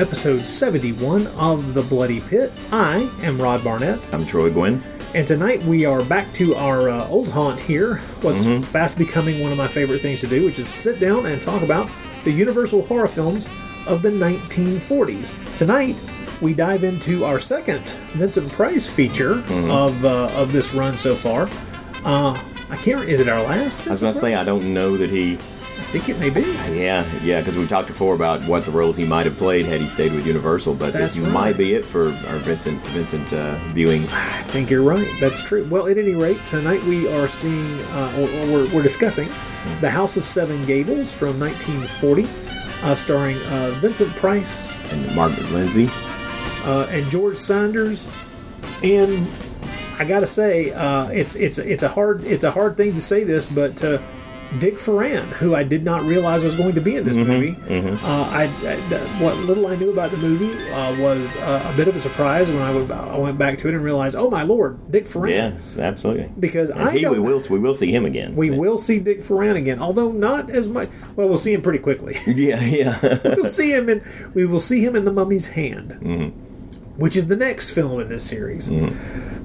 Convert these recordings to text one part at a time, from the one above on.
and welcome to episode 71 of The Bloody Pit. I am Rod Barnett, I'm Troy Gwynn. and tonight we are back to our uh, old haunt here, what's fast becoming one of my favorite things to do, which is sit down and talk about the Universal horror films of the 1940s. Tonight, we dive into our second Vincent Price feature of uh, of this run so far. Uh, I can't. Is it our last? I was going to say, I don't know that he. I think it may be. Yeah, yeah, because we talked before about what the roles he might have played had he stayed with Universal, but That's this right. might be it for our Vincent Vincent uh, viewings. I think you're right. That's true. Well, at any rate, tonight we are seeing, uh, or, or we're, we're discussing, The House of Seven Gables from 1940, uh, starring uh, Vincent Price And Margaret Lindsay. uh, and George Sanders. And I gotta say, uh, it's it's it's a hard it's a hard thing to say this, but uh, Dick Foran, who I did not realize was going to be in this movie, Uh, I, I- what little I knew about the movie uh, was uh, a bit of a surprise when I went, I went back to it and realized, oh my lord, Dick Foran. Yes, absolutely. Because And I he, we will we will see him again. We will see Dick Foran again, although not as much. Well, we'll see him pretty quickly. Yeah, yeah. we'll see him in. We will see him in the Mummy's Hand, which is the next film in this series.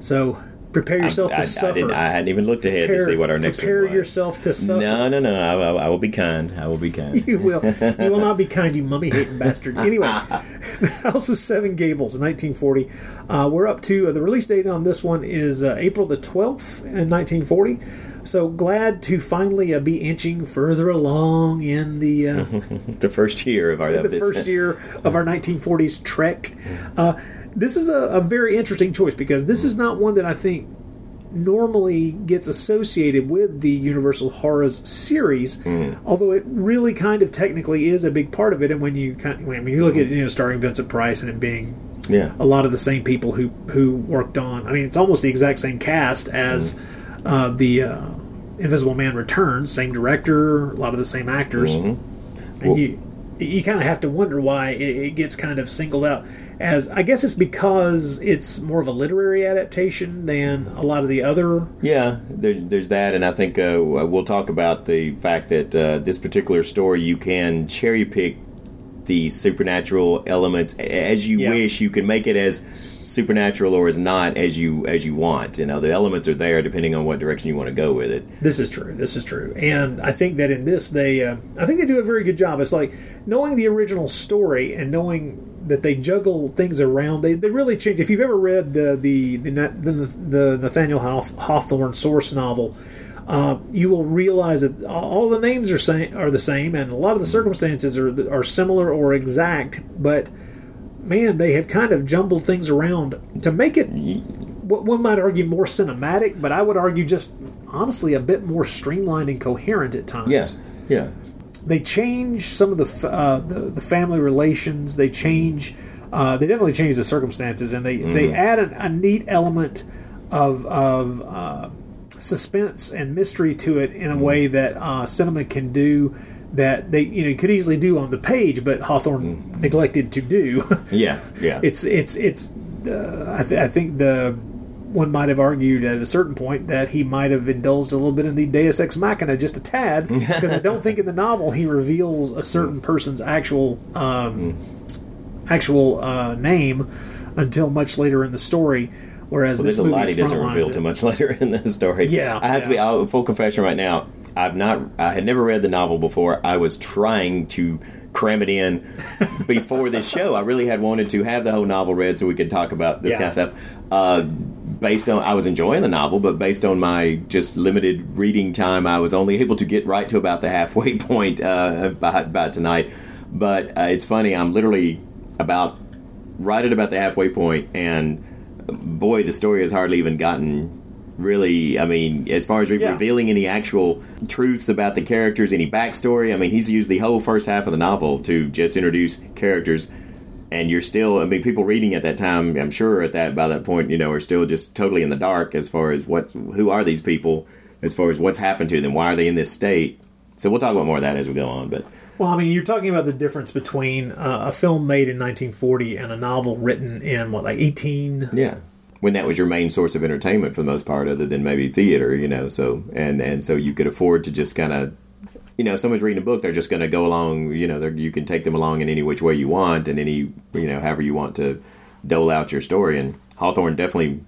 So prepare yourself I, to I, suffer. I, didn't, I hadn't even looked ahead to see what our next prepare one was. yourself to suffer. No, no, no. I, I, I will be kind. I will be kind. You will. You will not be kind, you mummy hating bastard. Anyway, House of Seven Gables, 1940. Uh, we're up to uh, the release date on this one is uh, April the 12th in 1940. So glad to finally uh, be inching further along in the uh, the first year of our the this- first year of our 1940s trek. This is a, a very interesting choice because this is not one that I think normally gets associated with the Universal Horrors series, although it really kind of technically is a big part of it. And when you kind when you look at it, you know starring Vincent Price and it being Yeah. a lot of the same people who who worked on. I mean, it's almost the exact same cast as uh, the uh, Invisible Man Returns, same director, a lot of the same actors, and Well- you you kind of have to wonder why it, it gets kind of singled out as. I guess it's because it's more of a literary adaptation than a lot of the other. Yeah, there, there's that, and I think uh, we'll talk about the fact that uh, this particular story you can cherry pick the supernatural elements as you Yeah. wish. You can make it as supernatural or as not as you as you want. You know, the elements are there depending on what direction you want to go with it. This is true. This is true, and I think that in this they, uh, I think they do a very good job. It's like knowing the original story and knowing that they juggle things around. They, they really change. If you've ever read the the the, the, the Nathaniel Hawthorne source novel, uh, you will realize that all the names are same, are the same, and a lot of the circumstances are are similar or exact, but. Man, they have kind of jumbled things around to make it what one might argue more cinematic, but I would argue just honestly a bit more streamlined and coherent at times. Yeah, yeah. They change some of the uh, the, the family relations. They change. Uh, they definitely change the circumstances, and they they add an, a neat element of of uh, suspense and mystery to it in a way that uh, cinema can do. That they you know could easily do on the page, but Hawthorne neglected to do. Yeah, yeah. it's it's it's uh, I, th- I think the one might have argued at a certain point that he might have indulged a little bit in the Deus Ex Machina just a tad because I don't think in the novel he reveals a certain person's actual um, actual uh, name until much later in the story. Whereas Well, this there's a movie lot he doesn't reveal it. too much later in the story. Yeah, I have to be yeah. I'll, full confession right now. I've not. I had never read the novel before. I was trying to cram it in before this show. I really had wanted to have the whole novel read so we could talk about this Yeah. kind of stuff. Uh, based on, I was enjoying the novel, but based on my just limited reading time, I was only able to get right to about the halfway point uh, about, about tonight. But uh, it's funny. I'm literally about right at about the halfway point, and boy, the story has hardly even gotten really. I mean, as far as re- Yeah. revealing any actual truths about the characters, any backstory. I mean, he's used the whole first half of the novel to just introduce characters. And you're still, I mean, people reading at that time, I'm sure at that by that point, you know, are still just totally in the dark as far as what's who are these people, as far as what's happened to them, why are they in this state. So we'll talk about more of that as we go on. But Well, I mean, you're talking about the difference between uh, a film made in 1940 and a novel written in what, like 18? Yeah. When that was your main source of entertainment for the most part, other than maybe theater, you know, so and and so you could afford to just kind of you know, if someone's reading a book, they're just going to go along. You know, you can take them along in any which way you want, and any you know, however you want to dole out your story. And Hawthorne definitely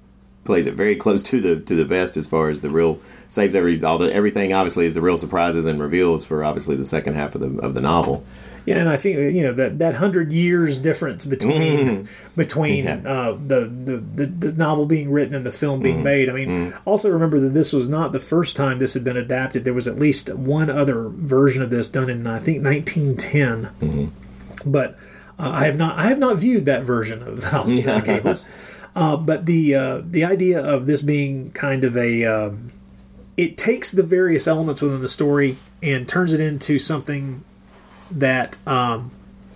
plays it very close to the to the vest as far as the real saves every all the everything. Obviously, is the real surprises and reveals for obviously the second half of the of the novel. Yeah, and I think you know that that hundred years difference between between Mm-hmm. Yeah. uh, the, the, the the novel being written and the film being made. I mean, also remember that this was not the first time this had been adapted. There was at least one other version of this done in I think 1910, Mm-hmm. but uh, I have not I have not viewed that version of the House of Seven Gables. Uh, but the uh, the idea of this being kind of a um, it takes the various elements within the story and turns it into something that um,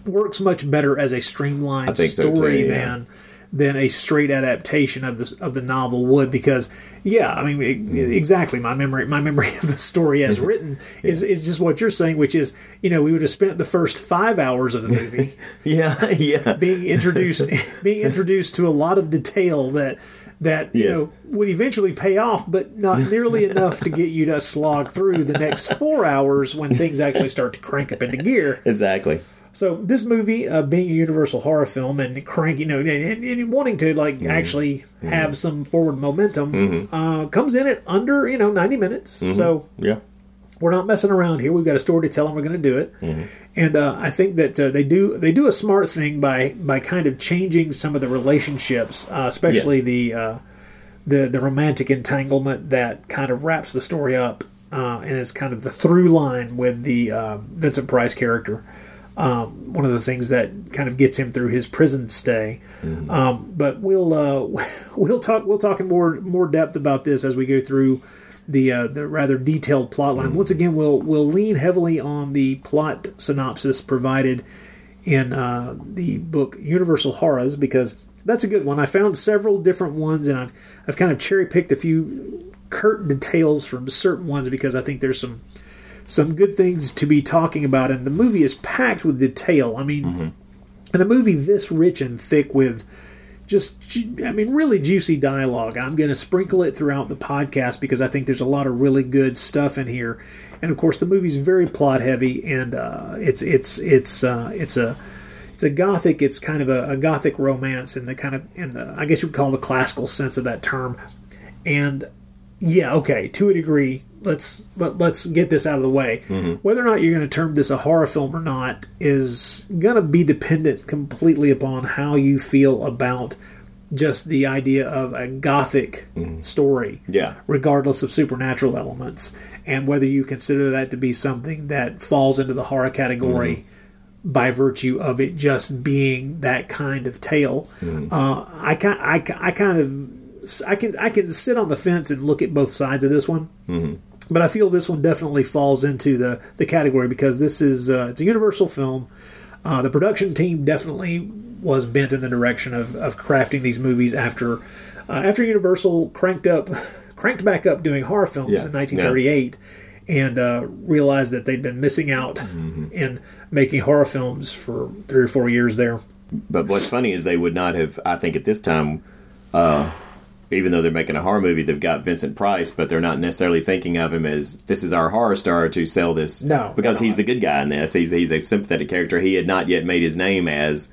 works much better as a streamlined think so, story too, yeah. than than a straight adaptation of the of the novel would because yeah I mean e- exactly my memory my memory of the story as written is is just what you're saying which is you know we would have spent the first five hours of the movie Yeah, yeah. being introduced being introduced to a lot of detail that that you know would eventually pay off, but not nearly enough to get you to slog through the next four hours when things actually start to crank up into gear. Exactly. So this movie, uh, being a Universal horror film and crank, you know, and, and, and wanting to like Mm-hmm. actually have some forward momentum, uh, comes in at under you know ninety minutes. So Yeah. We're not messing around here. We've got a story to tell, and we're going to do it. And uh, I think that uh, they do they do a smart thing by by kind of changing some of the relationships, uh, especially the uh, the the romantic entanglement that kind of wraps the story up, uh, and is kind of the through line with the uh, Vincent Price character. Um, one of the things that kind of gets him through his prison stay. Um, but we'll uh, we'll talk we'll talk in more more depth about this as we go through the uh, the rather detailed plot line. Once again, we'll we'll lean heavily on the plot synopsis provided in uh, the book Universal Horrors because that's a good one. I found several different ones, and I've I've kind of cherry picked a few curt details from certain ones because I think there's some some good things to be talking about, and the movie is packed with detail. I mean, in a movie this rich and thick with just I mean really juicy dialogue. I'm going to sprinkle it throughout the podcast because I think there's a lot of really good stuff in here. And of course the movie's very plot heavy and uh, it's it's it's uh, it's a it's a gothic it's kind of a, a gothic romance in the kind of in the I guess you would call it the classical sense of that term. And yeah, okay, to a degree, let's let, let's get this out of the way. Mm-hmm. Whether or not you're going to term this a horror film or not is going to be dependent completely upon how you feel about just the idea of a gothic mm-hmm. story, Yeah. regardless of supernatural elements, and whether you consider that to be something that falls into the horror category mm-hmm. by virtue of it just being that kind of tale. Uh, I I, I kind of I can I can sit on the fence and look at both sides of this one. But I feel this one definitely falls into the, the category because this is uh, it's a Universal film. Uh, the production team definitely was bent in the direction of, of crafting these movies after uh, after Universal cranked up cranked back up doing horror films Yeah, in 1938 and uh, realized that they'd been missing out in making horror films for three or four years there. But what's funny is they would not have. I think at this time, uh, even though they're making a horror movie, they've got Vincent Price, but they're not necessarily thinking of him as this is our horror star to sell this. No, because he's the good guy in this. He's he's a sympathetic character. He had not yet made his name as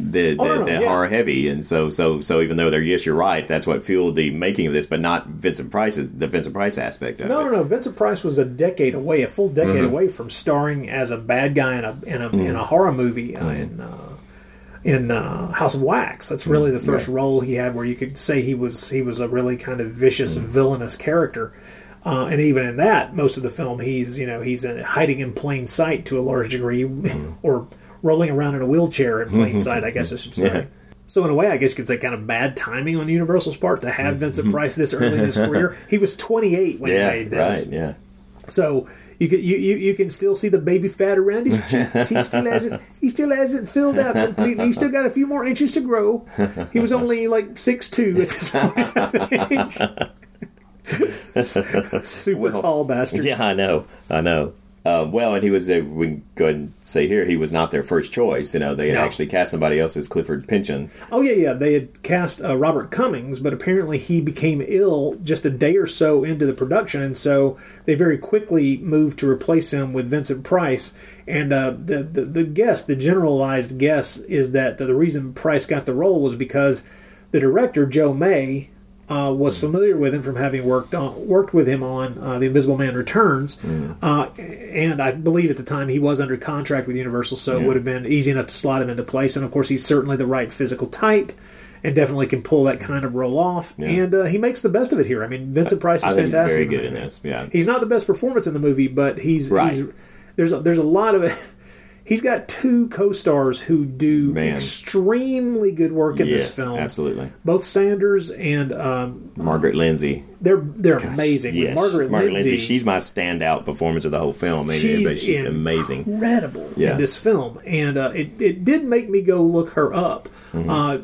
the the, Oh, no, no, the yeah. horror heavy, and so so so even though they're yes, you're right. That's what fueled the making of this, but not Vincent Price's the Vincent Price aspect of No, it. no, no. Vincent Price was a decade away, a full decade Mm-hmm. away from starring as a bad guy in a in a, in a horror movie uh, in uh, in uh, House of Wax. That's really the first role he had where you could say he was he was a really kind of vicious and villainous character. Uh, and even in that, most of the film, he's you know he's uh, hiding in plain sight to a large degree, or rolling around in a wheelchair in plain sight. I guess I should say. Yeah. So in a way, I guess you could say kind of bad timing on Universal's part to have Vincent Price this early in his career. He was 28 when Yeah, he made this. right. Yeah. So you can you, you, you can still see the baby fat around his cheeks. He still hasn't he still hasn't filled out completely. He's still got a few more inches to grow. He was only like six two at this point. I think. Super Well, tall bastard. Yeah, I know. I know. Uh, well, and he was, uh, we can go ahead and say here, he was not their first choice. You know, they had No. actually cast somebody else as Clifford Pyncheon. Oh yeah, yeah. They had cast uh, Robert Cummings, but apparently he became ill just a day or so into the production, and so they very quickly moved to replace him with Vincent Price. And uh, the, the the guess, the generalized guess, is that the reason Price got the role was because the director Joe May. Uh, was familiar with him from having worked on, worked with him on uh, The Invisible Man Returns, uh, and I believe at the time he was under contract with Universal, so it would have been easy enough to slot him into place. And of course, he's certainly the right physical type, and definitely can pull that kind of role off. And uh, he makes the best of it here. I mean, Vincent Price is think he's fantastic. very in good in this. Yeah. He's not the best performance in the movie, but he's, Right. he's there's a, there's a lot of it. He's got two co-stars who do Man. extremely good work in yes, this film. absolutely. Both Sanders and um, Margaret Lindsay. they're they're amazing. Yes, Margaret, Lindsay, She's my standout performance of the whole film. I mean, she's, but she's in- amazing. incredible Yeah. in this film, and uh, it it did make me go look her up. Uh,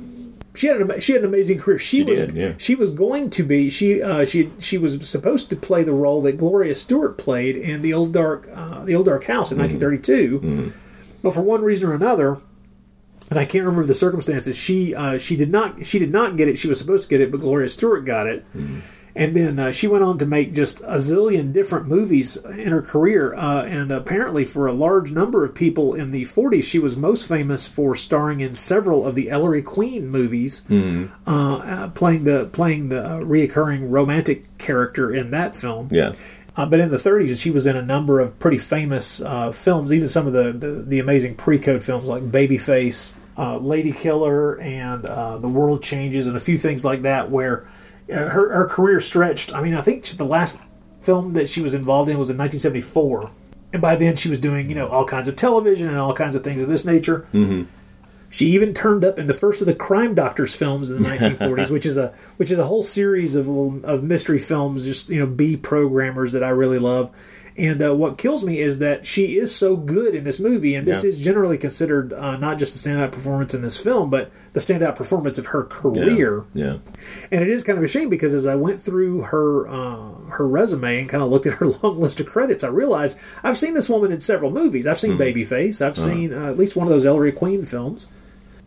she had an she had an amazing career. She, Mm-hmm. She was did, yeah. she was going to be she uh, she she was supposed to play the role that Gloria Stuart played in the old dark uh, the old dark house in Mm-hmm. 1932, but for one reason or another. And I can't remember the circumstances. She uh, she did not she did not get it. She was supposed to get it, but Gloria Stuart got it. And then uh, she went on to make just a zillion different movies in her career. Uh, and apparently, for a large number of people in the 40s, she was most famous for starring in several of the Ellery Queen movies, uh, uh, playing the playing the uh, reoccurring romantic character in that film. Yeah. Uh, but in the 30s, she was in a number of pretty famous uh, films, even some of the, the, the amazing pre code films like Babyface, uh, Lady Killer, and uh, The World Changes, and a few things like that, where uh, her, her career stretched. I mean, I think the last film that she was involved in was in 1974. And by then, she was doing, you know, all kinds of television and all kinds of things of this nature. She even turned up in the first of the Crime Doctors films in the 1940s, which is a which is a whole series of of mystery films, just you know B programmers that I really love. And uh, what kills me is that she is so good in this movie, and this Yeah. is generally considered uh, not just the standout performance in this film, but the standout performance of her career. Yeah. And it is kind of a shame because as I went through her uh, her resume and kind of looked at her long list of credits, I realized I've seen this woman in several movies. I've seen Babyface. I've seen uh, at least one of those Ellery Queen films.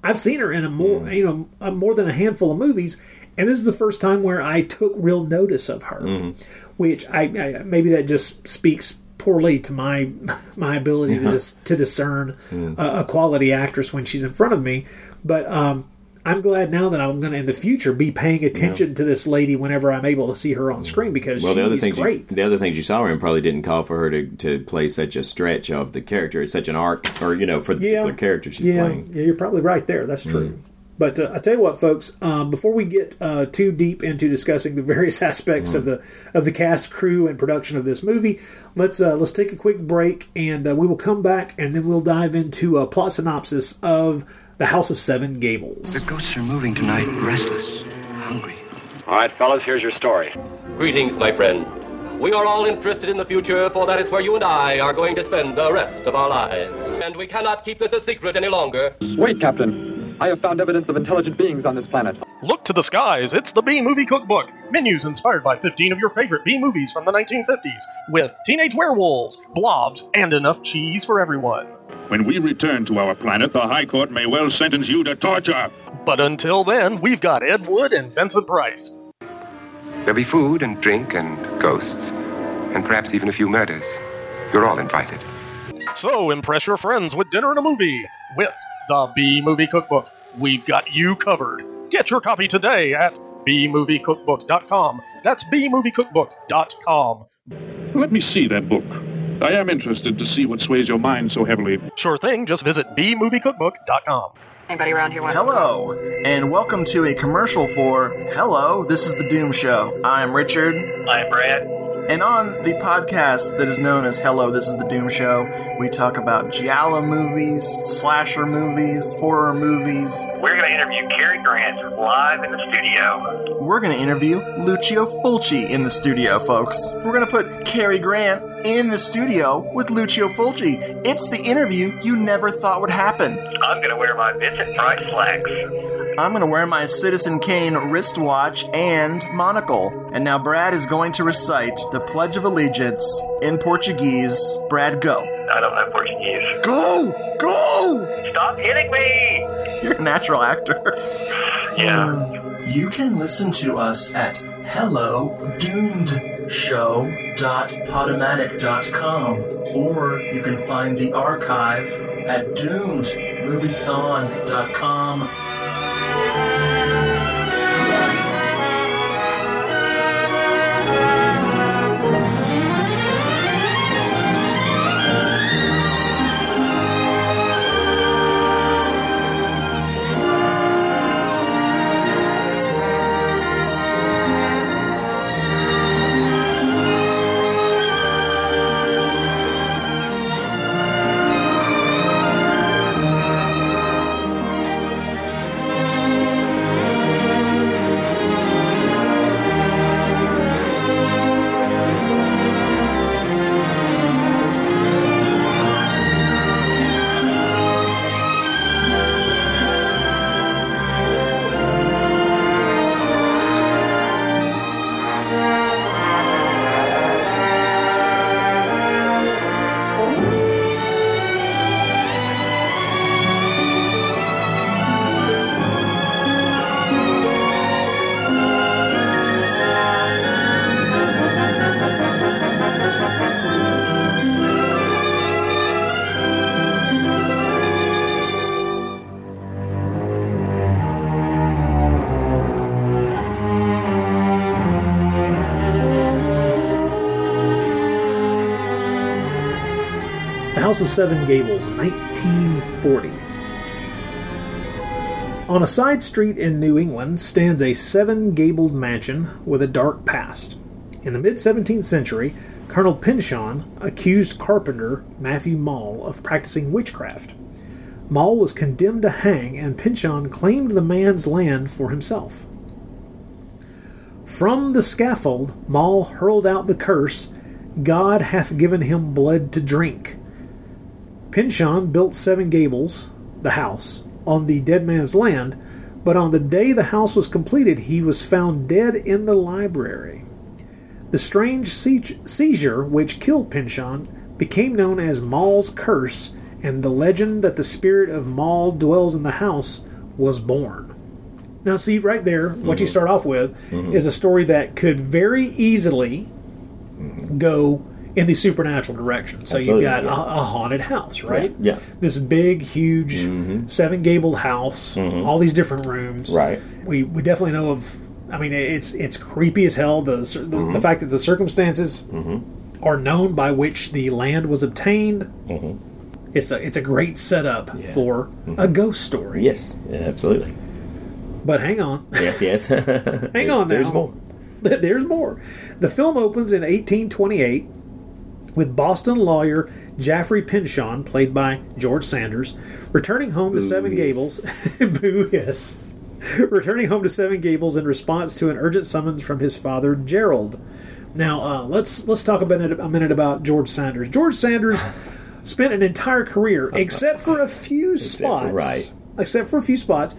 I've seen her in a more you know a, more than a handful of movies, and this is the first time where I took real notice of her, which I, I maybe that just speaks poorly to my my ability to dis, to discern a, a quality actress when she's in front of me, but. um I'm glad now that I'm going to in the future be paying attention to this lady whenever I'm able to see her on screen because Well, she's the other things great. you, the other things you saw her in probably didn't call for her to, to play such a stretch of the character, It's such an arc, or you know, for the Yeah. particular character she's yeah, playing. yeah, you're probably right there. That's true. But uh, I tell you what, folks. Um, before we get uh, too deep into discussing the various aspects of the of the cast, crew, and production of this movie, let's uh, let's take a quick break, and uh, we will come back, and then we'll dive into a plot synopsis of the House of Seven Gables. The ghosts are moving tonight, restless, hungry. All right, fellas, here's your story. Greetings, my friend. We are all interested in the future, for that is where you and I are going to spend the rest of our lives. And we cannot keep this a secret any longer. Wait, Captain. I have found evidence of intelligent beings on this planet. Look to the skies, it's the B Movie Cookbook. Menus inspired by 15 of your favorite B movies from the 1950s, with teenage werewolves, blobs, and enough cheese for everyone. When we return to our planet, the High Court may well sentence you to torture. But until then, we've got Ed Wood and Vincent Price. There'll be food and drink and ghosts, and perhaps even a few murders. You're all invited. So impress your friends with dinner and a movie with the B Movie Cookbook. We've got you covered. Get your copy today at bmoviecookbook.com. That's bmoviecookbook.com. Let me see that book. I am interested to see what sways your mind so heavily. Sure thing, just visit bmoviecookbook.com. Anybody around here want Hello, and welcome to a commercial for Hello, this is the Doomed Show. I'm Richard, I'm Brad. and on the podcast that is known as Hello, this is the Doomed Show, we talk about giallo movies, slasher movies, horror movies. We're going to interview Cary Grant live in the studio. We're going to interview Lucio Fulci in the studio, folks. We're going to put Cary Grant in the studio with Lucio Fulci. It's the interview you never thought would happen. I'm going to wear my Vincent Price slacks. I'm going to wear my Citizen Kane wristwatch and monocle. And now Brad is going to recite the Pledge of Allegiance in Portuguese. Brad, go. I don't know Portuguese. Go! Go! Stop hitting me! You're a natural actor. Yeah. You can listen to us at hellodoomedshow.podomatic.com or you can find the archive at doomedmoviethon.com. House of Seven Gables, 1940. On a side street in New England stands a seven gabled mansion with a dark past. In the mid 17th century, Colonel Pyncheon accused carpenter Matthew Maule of practicing witchcraft. Maule was condemned to hang, and Pyncheon claimed the man's land for himself. From the scaffold, Maule hurled out the curse God hath given him blood to drink. Pyncheon built Seven Gables, the house, on the dead man's land, but on the day the house was completed, he was found dead in the library. The strange seizure which killed Pyncheon became known as Maule's Curse, and the legend that the spirit of Maule dwells in the house was born. Now, see, right there, what you mm-hmm. start off with mm-hmm. is a story that could very easily mm-hmm. go in the supernatural direction. So you've got yeah. a, a haunted house, right? Yeah. Mm-hmm. This big, huge, seven gabled house, all these different rooms. Right. We we definitely know of. I mean, it's it's creepy as hell. The the, Mm-hmm. the fact that the circumstances are known by which the land was obtained. It's a it's a great setup Mm-hmm. Yeah. Mm-hmm. for a ghost story. Yes, absolutely. But hang on. Yes, yes. Hang on now. There's more. There's more. The film opens in 1828 with Boston lawyer Jaffrey Pyncheon, played by George Sanders, returning home to Seven yes. Gables. Boo, yes. Returning home to Seven Gables in response to an urgent summons from his father Gerald. Now uh, let's let's talk a minute, a minute about George Sanders. George Sanders spent an entire career, except for a few for- spots, right. Except for a few spots,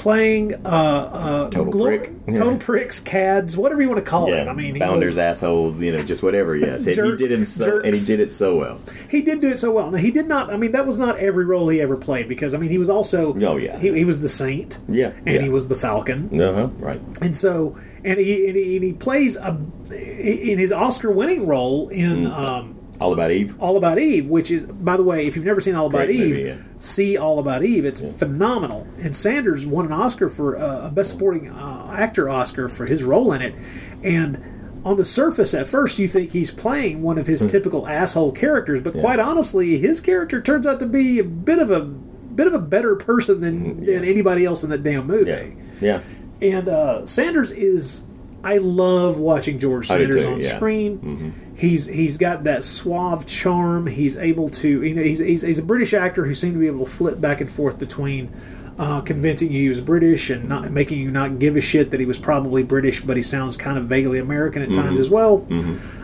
playing uh, uh, Total glo- prick. total pricks, cads, whatever you want to call Yeah, him. I mean, he bounders, was- assholes, you know, just whatever. Yes, he did him so, and he did it so well. he did do it so well. Now he did not. I mean, that was not every role he ever played because I mean, he was also. Oh, yeah. He, he was the Saint. Yeah, And yeah. he was the Falcon. Uh huh. Right. And so, and he and he, and he plays a in his Oscar-winning role in Mm. um, All about Eve. All About Eve, which is, by the way, if you've never seen All About Great Eve, movie, yeah. see All About Eve. It's phenomenal. And Sanders won an Oscar for uh, a Best Supporting uh, Actor Oscar for his role in it. And on the surface, at first, you think he's playing one of his typical asshole characters, but quite honestly, his character turns out to be a bit of a bit of a better person than, than anybody else in that damn movie. Yeah. Yeah. And uh, Sanders is. I love watching George Sanders too, on yeah. Mm-hmm. screen. He's he's got that suave charm. He's able to you know he's, he's, he's a British actor who seemed to be able to flip back and forth between uh, convincing you he was British and not making you not give a shit that he was probably British, but he sounds kind of vaguely American at Mm-hmm. times as well.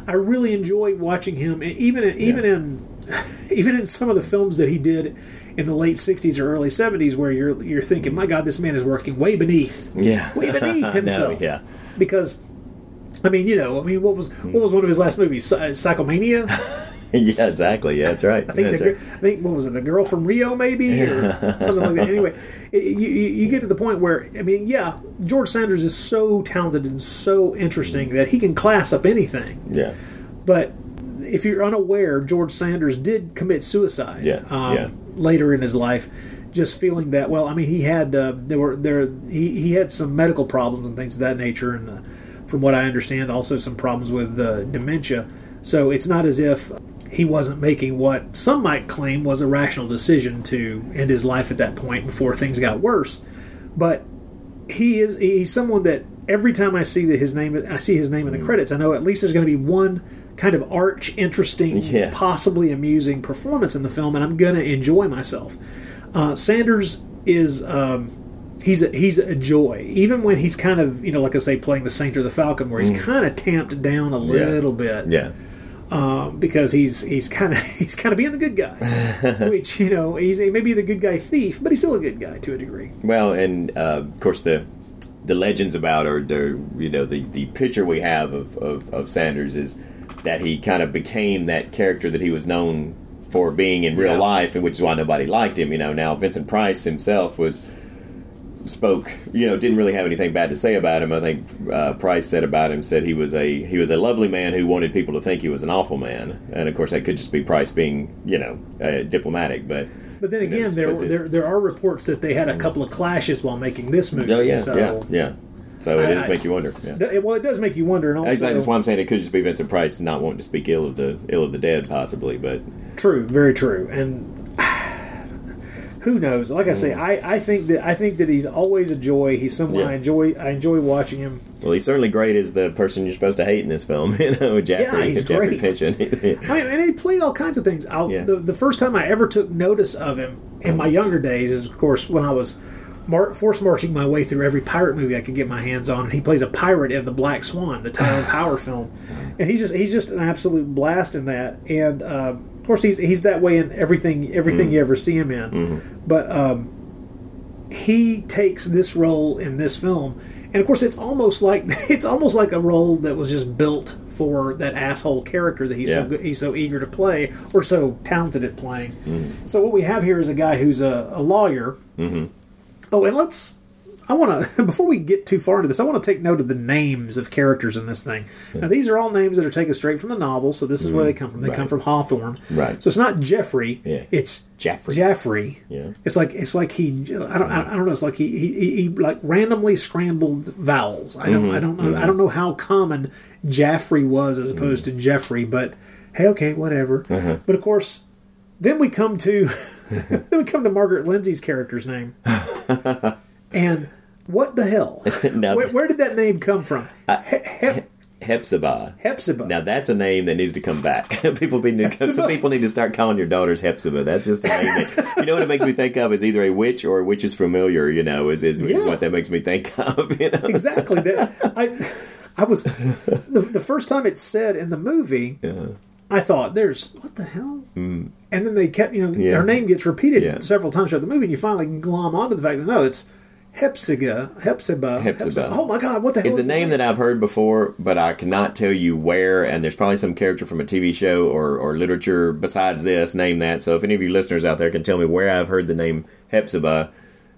I really enjoy watching him, and even in, even in even in some of the films that he did in the late '60s or early '70s, where you're you're thinking, "My God, this man is working way beneath, Yeah. way beneath No, himself." yeah. Because. I mean, you know, I mean, what was what was one of his last movies? Psychomania. yeah, exactly. Yeah, that's right. I think that's the, right. I think what was it, the girl from Rio, maybe, or something like that. Anyway, it, you, you you get to the point where I mean, yeah, George Sanders is so talented and so interesting that he can class up anything. Yeah. But if you're unaware, George Sanders did commit suicide. Yeah, Um, yeah. Later in his life, just feeling that. Well, I mean, he had uh, there were there he, he had some medical problems and things of that nature, and uh, from what I understand, also some problems with uh, dementia. So it's not as if he wasn't making what some might claim was a rational decision to end his life at that point before things got worse. But he is he's someone that every time I see that his name I see his name in the credits, I know at least there's going to be one kind of arch interesting, Yeah. possibly amusing performance in the film, and I'm going to enjoy myself. Uh, Sanders is um, he's a, he's a joy, even when he's kind of you know like I say playing the Saint or the Falcon, where he's kind of tamped down a little bit. Yeah. um, because he's he's kind of he's kind of being the good guy, which you know he's he may be the good guy thief, but he's still a good guy to a degree. Well, and uh, of course the the legends about or the you know the the picture we have of, of, of Sanders is that he kind of became that character that he was known for being in real Yeah. life, and which is why nobody liked him. You know, now Vincent Price himself was spoke you know didn't really have anything bad to say about him i think uh, price said about him said he was a he was a lovely man who wanted people to think he was an awful man and of course that could just be price being you know uh, diplomatic but But then you know, again, there, but there there are reports that they had a couple of clashes while making this movie. oh yeah so yeah yeah so it I- does make you wonder yeah Th- well, it does make you wonder, and also Exactly, That's why I'm saying it could just be Vincent Price not wanting to speak ill of the ill of the dead, possibly. But true, very true, and who knows? Like I say, Mm. I, I think that I think that he's always a joy. He's someone Yeah. I enjoy. I enjoy watching him. well, he's certainly great as the person you're supposed to hate in this film. You know, Jeffrey, he's Jeffrey great. Pyncheon. I mean, and he played all kinds of things. I'll, Yeah. the, the first time I ever took notice of him in my younger days is, of course, when I was mar- force marching my way through every pirate movie I could get my hands on. And he plays a pirate in the Black Swan, the Tyrone Power film, and he's just he's just an absolute blast in that. And uh, of course, he's he's that way in everything everything you ever see him in. But um, he takes this role in this film, and of course, it's almost like it's almost like a role that was just built for that asshole character that he's so good, he's so eager to play or so talented at playing. Mm-hmm. So what we have here is a guy who's a, a lawyer. Mhm. Oh, and let's. I want to before we get too far into this, I want to take note of the names of characters in this thing. Now, these are all names that are taken straight from the novel, so this is where they mm, come from. They come Mm-hmm. From Hawthorne, Right. So it's not Jeffrey. Yeah. It's Jaffrey. Jaffrey. Yeah. It's like it's like he. I don't. I don't know. It's like he he, he, like randomly scrambled vowels. I don't. I mm-hmm. don't know. I don't know how common Jaffrey was as opposed mm. to Jeffrey. But hey, okay, whatever. Uh-huh. But of course, then we come to then we come to Margaret Lindsay's character's name, and what the hell? Now- where, where did that name come from? He- Hep- Hepzibah. Hepzibah. Now that's a name that needs to come back. people need to, some people need to start calling your daughters Hepzibah. That's just a name. That, you know what it makes me think of is either a witch or a witch is familiar. You know, is is, is what that makes me think of. You know, exactly. That, I I was the, the first time it's said in the movie. Uh-huh. I thought, "There's what the hell," and then they kept, you know, Mm. Yeah. her name gets repeated Yeah. several times throughout the movie, and you finally glom onto the fact that no, it's Hepzibah, Hepzibah, Hepzibah. Oh my God, what the hell? It's a name that I've heard before, but I cannot tell you where. And there's probably some character from a TV show or, or literature besides this name that. So if any of you listeners out there can tell me where I've heard the name Hepzibah,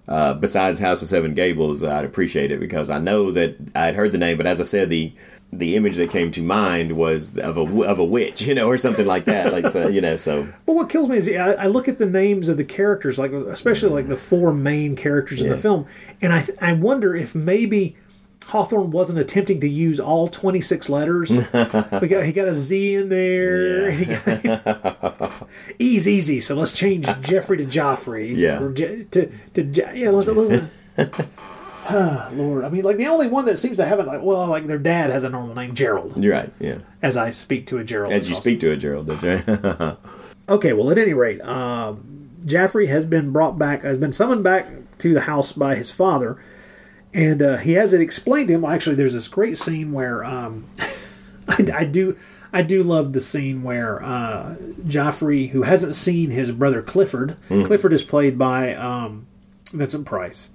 uh, besides House of Seven Gables, I'd appreciate it because I know that I'd heard the name, but as I said, the the image that came to mind was of a of a witch, you know, or something like that. Like so, you know, so But what kills me is I, I look at the names of the characters, like especially like the four main characters in the film, and I I wonder if maybe Hawthorne wasn't attempting to use all twenty six letters. we got, he got a Z in there. got- E's easy, so let's change Jeffrey to Joffrey. Yeah. Or Je- to to yeah. Let's. let's Lord, I mean, like the only one that seems to have it, like, well, like their dad has a normal name, Gerald. you're right. Yeah, As I speak to a Gerald, as you across speak to a Gerald. That's right. Okay, well, at any rate, um, Jaffrey has been brought back, has been summoned back to the house by his father, and uh, he has it explained to him. Well, actually, there's this great scene where um, I, I do. I do love the scene where uh, Joffrey, who hasn't seen his brother Clifford, Clifford is played by um, Vincent Price,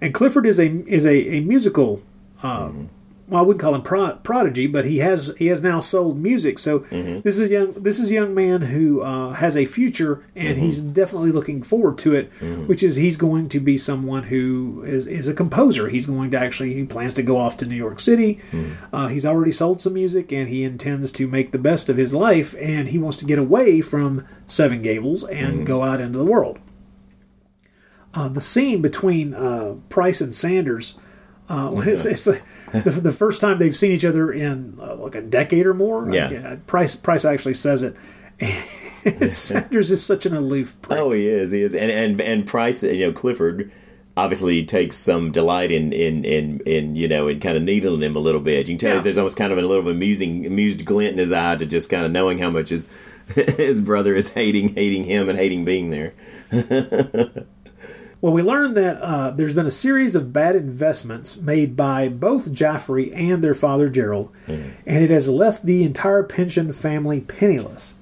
and Clifford is a is a, a musical. Um, Well, I wouldn't call him pro- prodigy, but he has he has now sold music. So this is young this is a young man who uh, has a future, and he's definitely looking forward to it. Which is he's going to be someone who is is a composer. He's going to actually he plans to go off to New York City. Uh, he's already sold some music, and he intends to make the best of his life. And he wants to get away from Seven Gables and go out into the world. Uh, the scene between uh, Price and Sanders. Uh, when it's, it's the, the first time they've seen each other in uh, like a decade or more. Yeah. Like, uh, Price Price actually says it. And Sanders is such an aloof. Prick. Oh, he is. He is. And and and Price, you know, Clifford obviously takes some delight in in in, in you know in kind of needling him a little bit. You can tell Yeah. there's almost kind of a little amusing amused glint in his eye to just kind of knowing how much his his brother is hating hating him and hating being there. Well, we learned that uh, there's been a series of bad investments made by both Joffrey and their father Gerald, and it has left the entire Pyncheon family penniless.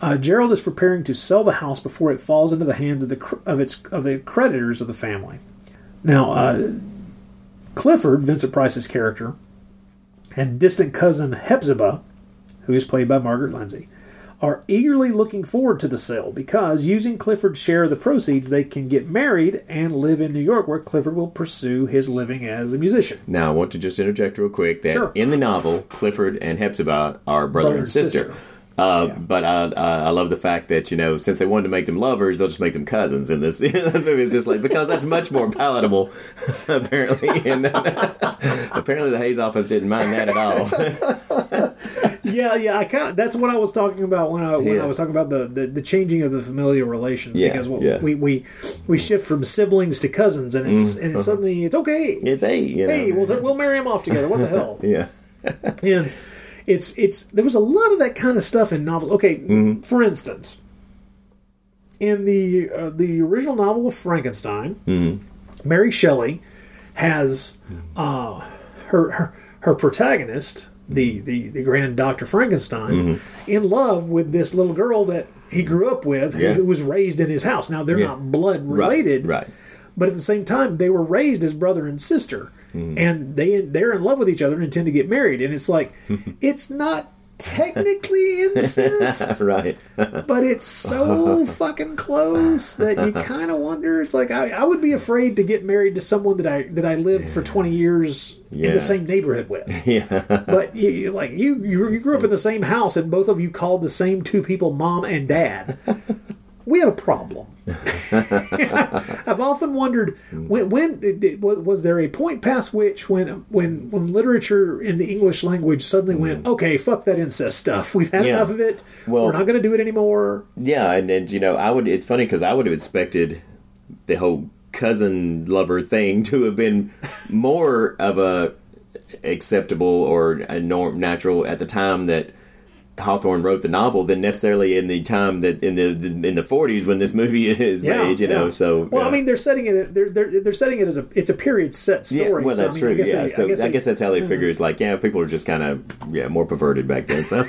Uh, Gerald is preparing to sell the house before it falls into the hands of the cr- of its of the creditors of the family. Now, uh, Clifford, Vincent Price's character, and distant cousin Hepzibah, who is played by Margaret Lindsay, are eagerly looking forward to the sale because using Clifford's share of the proceeds, they can get married and live in New York, where Clifford will pursue his living as a musician. Now, I want to just interject real quick that Sure. in the novel, Clifford and Hepzibah are brother, and sister. Uh, But I, I, I love the fact that you know since they wanted to make them lovers, they'll just make them cousins in this. this movie is just like because that's much more palatable, apparently. And apparently, the Hays Office didn't mind that at all. Yeah, yeah, I kind of that's what I was talking about when I when Yeah. I was talking about the, the, the changing of the familial relations Yeah, because yeah. we, we we shift from siblings to cousins and it's and it's suddenly it's okay. it's a you know. hey, we'll we'll marry them off together. What the hell? yeah. and it's it's there was a lot of that kind of stuff in novels. Okay, Mm-hmm. for instance, in the uh, the original novel of Frankenstein, Mm-hmm. Mary Shelley has uh, her, her her protagonist, the, the the grand Doctor Frankenstein, in love with this little girl that he grew up with, Mm-hmm. Yeah. who was raised in his house. Now they're Yeah. not blood related, Right. but at the same time they were raised as brother and sister Mm-hmm. and they they're in love with each other and intend to get married and it's like it's not technically incest Right. but it's so fucking close that you kind of wonder. It's like I, I would be afraid to get married to someone that I that I lived for 20 years in the same neighborhood with. Yeah. but you, you- like you, you you grew up in the same house and both of you called the same two people mom and dad we have a problem I've often wondered when, when was was there a point past which when when when literature in the English language suddenly went mm. okay fuck that incest stuff we've had Yeah. enough of it Well- we're not going to do it anymore Yeah, and, and you know, I would. It's funny because I would have expected the whole cousin lover thing to have been more of a acceptable or a norm natural at the time that Hawthorne wrote the novel than necessarily in the time that in the, the in the forties when this movie is made. You know, yeah. so well, I mean, they're setting it. They're, they're they're setting it as a it's a period set story. Yeah, well, so, I that's mean, I true. yeah, they- so I guess, they- that's how they uh-huh. figure. It's like, yeah, people are just kind of yeah more perverted back then. So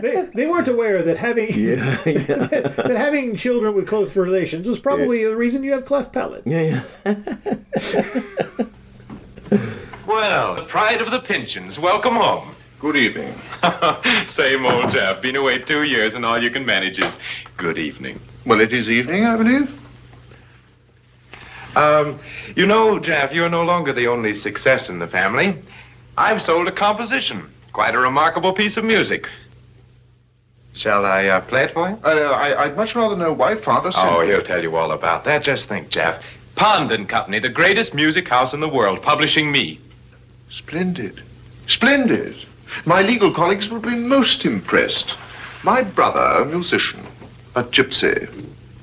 they, they weren't aware that having yeah, yeah, that having children with close relations was probably the reason you have cleft palates. yeah, yeah. Well, the pride of the Pyncheons, welcome home. Good evening. Same old Jeff. Been away two years and all you can manage is good evening. Well, it is evening, I believe. Um, you know, Jeff, you're no longer the only success in the family. I've sold a composition. Quite a remarkable piece of music. Shall I uh, play it for you? Uh, I, I'd much rather know why Father sent Oh, he'll tell you all about that. Just think, Jeff. Pond and Company, the greatest music house in the world, publishing me. Splendid. Splendid. My legal colleagues will be most impressed. My brother, a musician, a gypsy.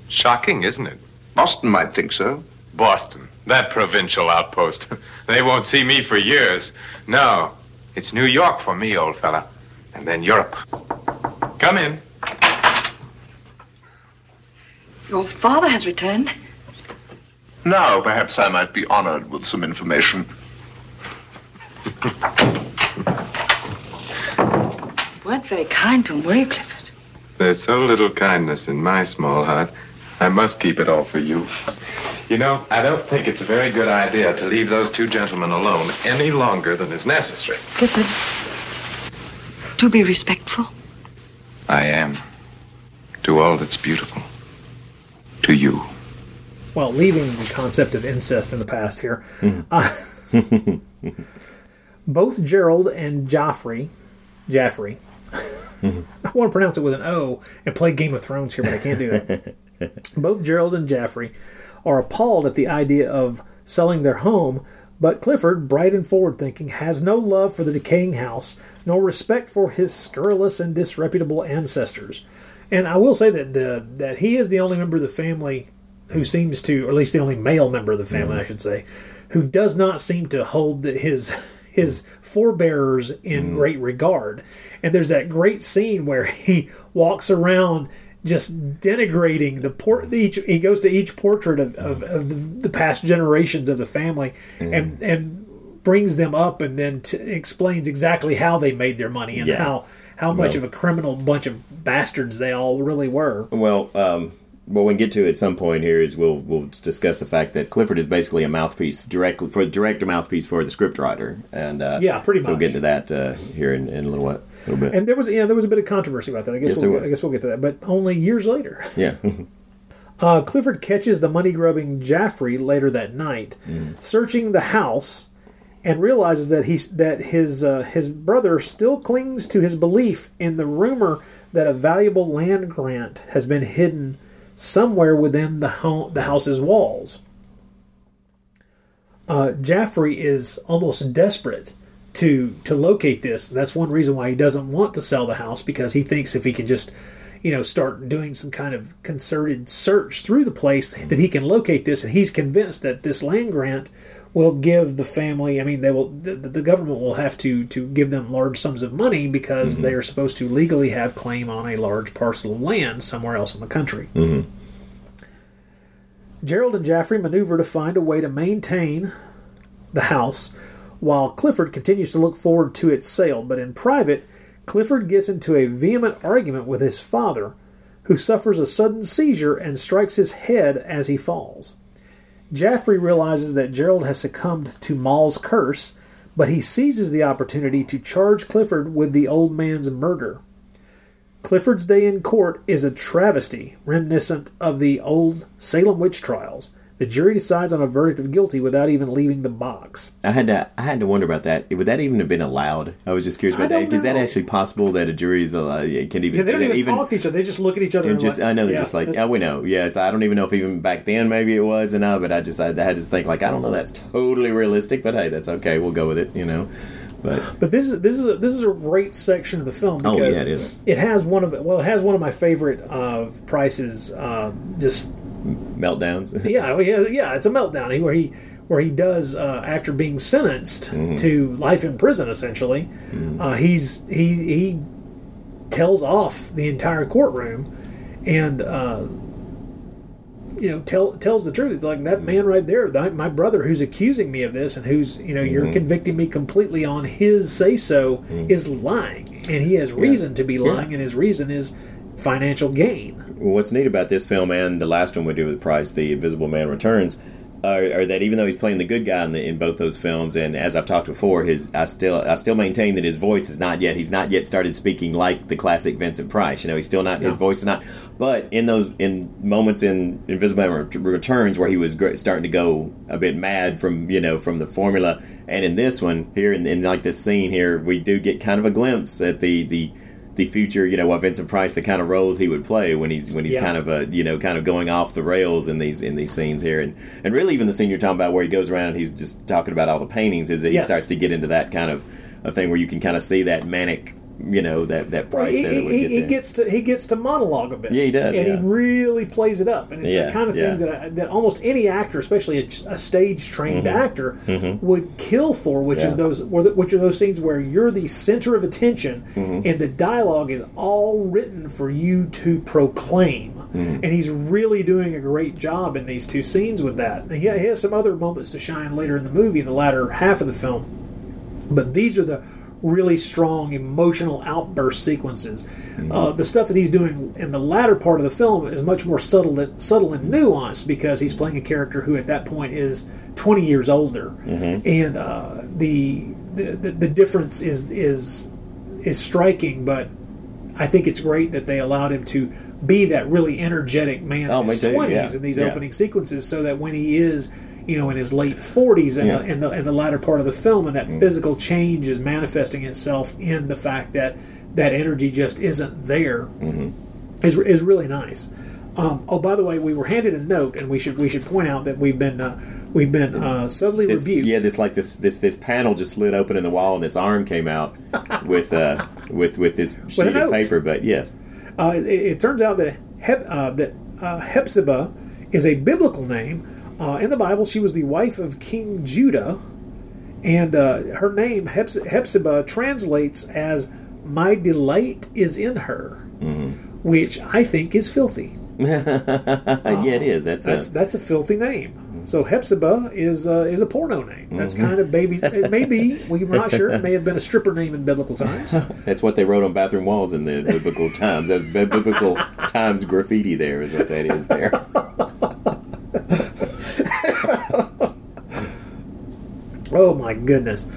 Shocking, isn't it? Boston might think so. Boston, that provincial outpost. they won't see me for years. No, it's New York for me, old fella. And then Europe. Come in. Your father has returned. Now, perhaps I might be honored with some information. You weren't very kind to him, were you, Clifford? There's so little kindness in my small heart. I must keep it all for you. You know, I don't think it's a very good idea to leave those two gentlemen alone any longer than is necessary. Clifford, do be respectful. I am. To all that's beautiful. To you. Well, leaving the concept of incest in the past here, uh, both Gerald and Joffrey, Jaffrey, mm-hmm. I want to pronounce it with an O and play Game of Thrones here, but I can't do it. both Gerald and Jaffrey are appalled at the idea of selling their home, but Clifford, bright and forward thinking, has no love for the decaying house, nor respect for his scurrilous and disreputable ancestors. And I will say that the, that he is the only member of the family who seems to, or at least the only male member of the family, mm-hmm. I should say, who does not seem to hold his his forebearers in mm-hmm. great regard. And there's that great scene where he walks around just denigrating the port each he goes to each portrait of, of, mm-hmm. of the, past generations of the family and mm-hmm. and brings them up and then t- explains exactly how they made their money and Yeah. how how much Well- of a criminal bunch of bastards they all really were. Well, um, what we can get to at some point here is we'll we'll discuss the fact that Clifford is basically a mouthpiece directly for direct mouthpiece for the scriptwriter, and uh, Yeah, pretty So we'll get into that uh, here in, in a little while, little bit. And there was yeah there was a bit of controversy about that. I guess Yes, we'll. I guess we'll get to that, but only years later. yeah, Uh, Clifford catches the money grubbing Jaffrey later that night, searching the house, and realizes that he's that his uh, his brother still clings to his belief in the rumor that a valuable land grant has been hidden somewhere within the the house's walls. Uh, Jaffrey is almost desperate to to locate this. That's one reason why he doesn't want to sell the house because he thinks if he can just you know start doing some kind of concerted search through the place that he can locate this and he's convinced that this land grant will give the family i mean they will the, the government will have to to give them large sums of money because mm-hmm. they are supposed to legally have claim on a large parcel of land somewhere else in the country mm-hmm. Gerald and Jaffrey maneuver to find a way to maintain the house while Clifford continues to look forward to its sale. But in private, Clifford gets into a vehement argument with his father, who suffers a sudden seizure and strikes his head as he falls. Jaffrey realizes that Gerald has succumbed to Maule's curse, but he seizes the opportunity to charge Clifford with the old man's murder. Clifford's day in court is a travesty reminiscent of the old Salem witch trials. The jury decides on a verdict of guilty without even leaving the box. I had to I had to wonder about that. Would that even have been allowed? I was just curious about that. don't Is that actually possible that a jury is allowed, can even Yeah, they don't even, even talk to each other. They just look at each other. And And just like, I know, they're yeah, just like oh, we know. Yes, I don't even know if even back then maybe it was or not. But I just I, had to think like I don't know. That's totally realistic, but hey, that's okay. We'll go with it. You know, but But this is this is a, this is a great section of the film Oh, because yeah, it is. it has one of well, it has one of my favorite uh, Price's uh, just meltdowns. yeah, he has, yeah, it's a meltdown he- where he where he does uh, after being sentenced Mm-hmm. to life in prison. Essentially, uh, he's he he tells off the entire courtroom and. Uh, you know, tell tells the truth. Like that man right there, that, my brother, who's accusing me of this, and who's you know you're Mhm. convicting me completely on his say so, is lying, and he has reason to be lying, and his reason is financial gain. Well, what's neat about this film and the last one we did with Price, The Invisible Man Returns, are, are that even though he's playing the good guy in, the, in both those films, and as I've talked before, his I still I still maintain that his voice is not yet he's not yet started speaking like the classic Vincent Price. You know, he's still not his voice is not. But in those in moments in Invisible Man Returns where he was gr- starting to go a bit mad from you know from the formula, and in this one here in, in like this scene here, we do get kind of a glimpse at the the the future, you know, what Vincent Price, the kind of roles he would play when he's when he's Yeah. kind of a you know kind of going off the rails in these in these scenes here, and and really even the scene you're talking about where he goes around and he's just talking about all the paintings is that he starts to get into that kind of a thing where you can kind of see that manic, you know, that that Well, Price he, that he, would he, get he gets to he gets to monologue a bit. Yeah, he does, and yeah. he really plays it up. And it's Yeah, the kind of yeah. thing that I, that almost any actor, especially a, a stage trained Mhm. actor, Mhm. would kill for. Which is those which are those scenes where you're the center of attention, Mhm. and the dialogue is all written for you to proclaim. Mhm. And he's really doing a great job in these two scenes with that. And he, he has some other moments to shine later in the movie, in the latter half of the film. but these are the really strong emotional outburst sequences. Uh, the stuff that he's doing in the latter part of the film is much more subtle, subtle and nuanced because he's playing a character who at that point is 20 years older, and uh, the, the the the difference is is is striking. But I think it's great that they allowed him to be that really energetic man Oh, in his 20s yeah, in these yeah. opening sequences, so that when he is you know in his late 40s and Yeah. the, in the in the latter part of the film, and that Mm. physical change is manifesting itself in the fact that that energy just isn't there, Mm-hmm. is is really nice. Um, oh, by the way, we were handed a note, and we should we should point out that we've been uh, we've been uh, subtly This, rebuked. yeah, this like this this this panel just slid open in the wall and this arm came out with uh with with this sheet a of paper. But yes, Uh, it, it turns out that Hep, uh, that uh, Hepzibah is a biblical name. Uh, in the Bible, she was the wife of King Judah, and uh, her name Hepzibah translates as "My delight is in her," which I think is filthy. yeah, it is. That's, That's a, that's a filthy name. So Hepzibah is uh, is a porno name. That's Mm-hmm. kind of baby. It may be. We're not sure. It may have been a stripper name in biblical times. that's what they wrote on bathroom walls in the biblical times. That's biblical times graffiti. There is what that is. There. Oh my goodness.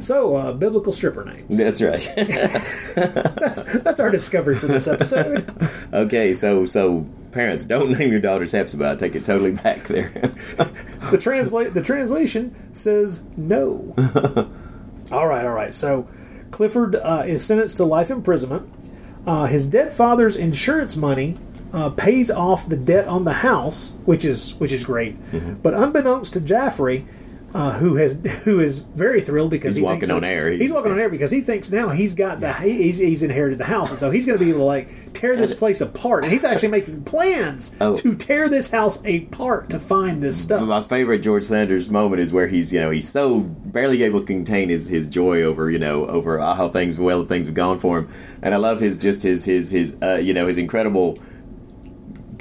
So uh, biblical stripper names. That's right. That's that's our discovery for this episode. okay, so so parents don't name your daughters Hepzibah. Take it totally back there. the translate the translation says no. all right, all right. So Clifford uh, is sentenced to life imprisonment. Uh, his dead father's insurance money uh, pays off the debt on the house, which is which is great. But unbeknownst to Jaffrey. Uh, who has who is very thrilled because He's he walking on that- air. He's walking on air because he thinks now he's got the he's, he's inherited the house, and so he's going to be able to like tear this place apart. And he's actually making plans Oh. to tear this house apart to find this stuff. My favorite George Sanders moment is where he's, you know, he's so barely able to contain his, his joy over, you know, over how things well things have gone for him, and I love his just his his his uh, you know his incredible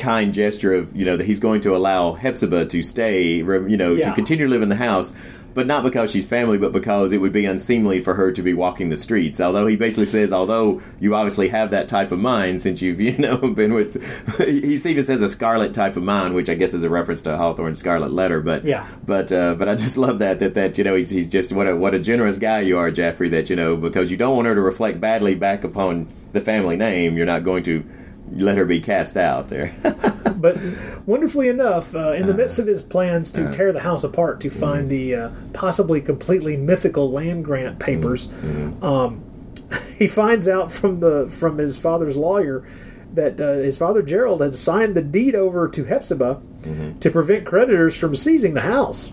kind gesture of you know that he's going to allow Hepzibah to stay, you know, Yeah. to continue to live in the house. But not because she's family, but because it would be unseemly for her to be walking the streets. Although he basically says, although you obviously have that type of mind since you've, you know, been with, he even says a scarlet type of mind, which I guess is a reference to Hawthorne's Scarlet Letter. But Yeah. but uh, but I just love that that that you know he's, he's just what a what a generous guy you are, Jeffrey. That you know because you don't want her to reflect badly back upon the family name, you're not going to let her be cast out there. But wonderfully enough, uh, in the midst of his plans to tear the house apart to find the uh, possibly completely mythical land grant papers, Mm-hmm. um, he finds out from the from his father's lawyer that uh, his father Gerald had signed the deed over to Hepzibah Mm-hmm. to prevent creditors from seizing the house.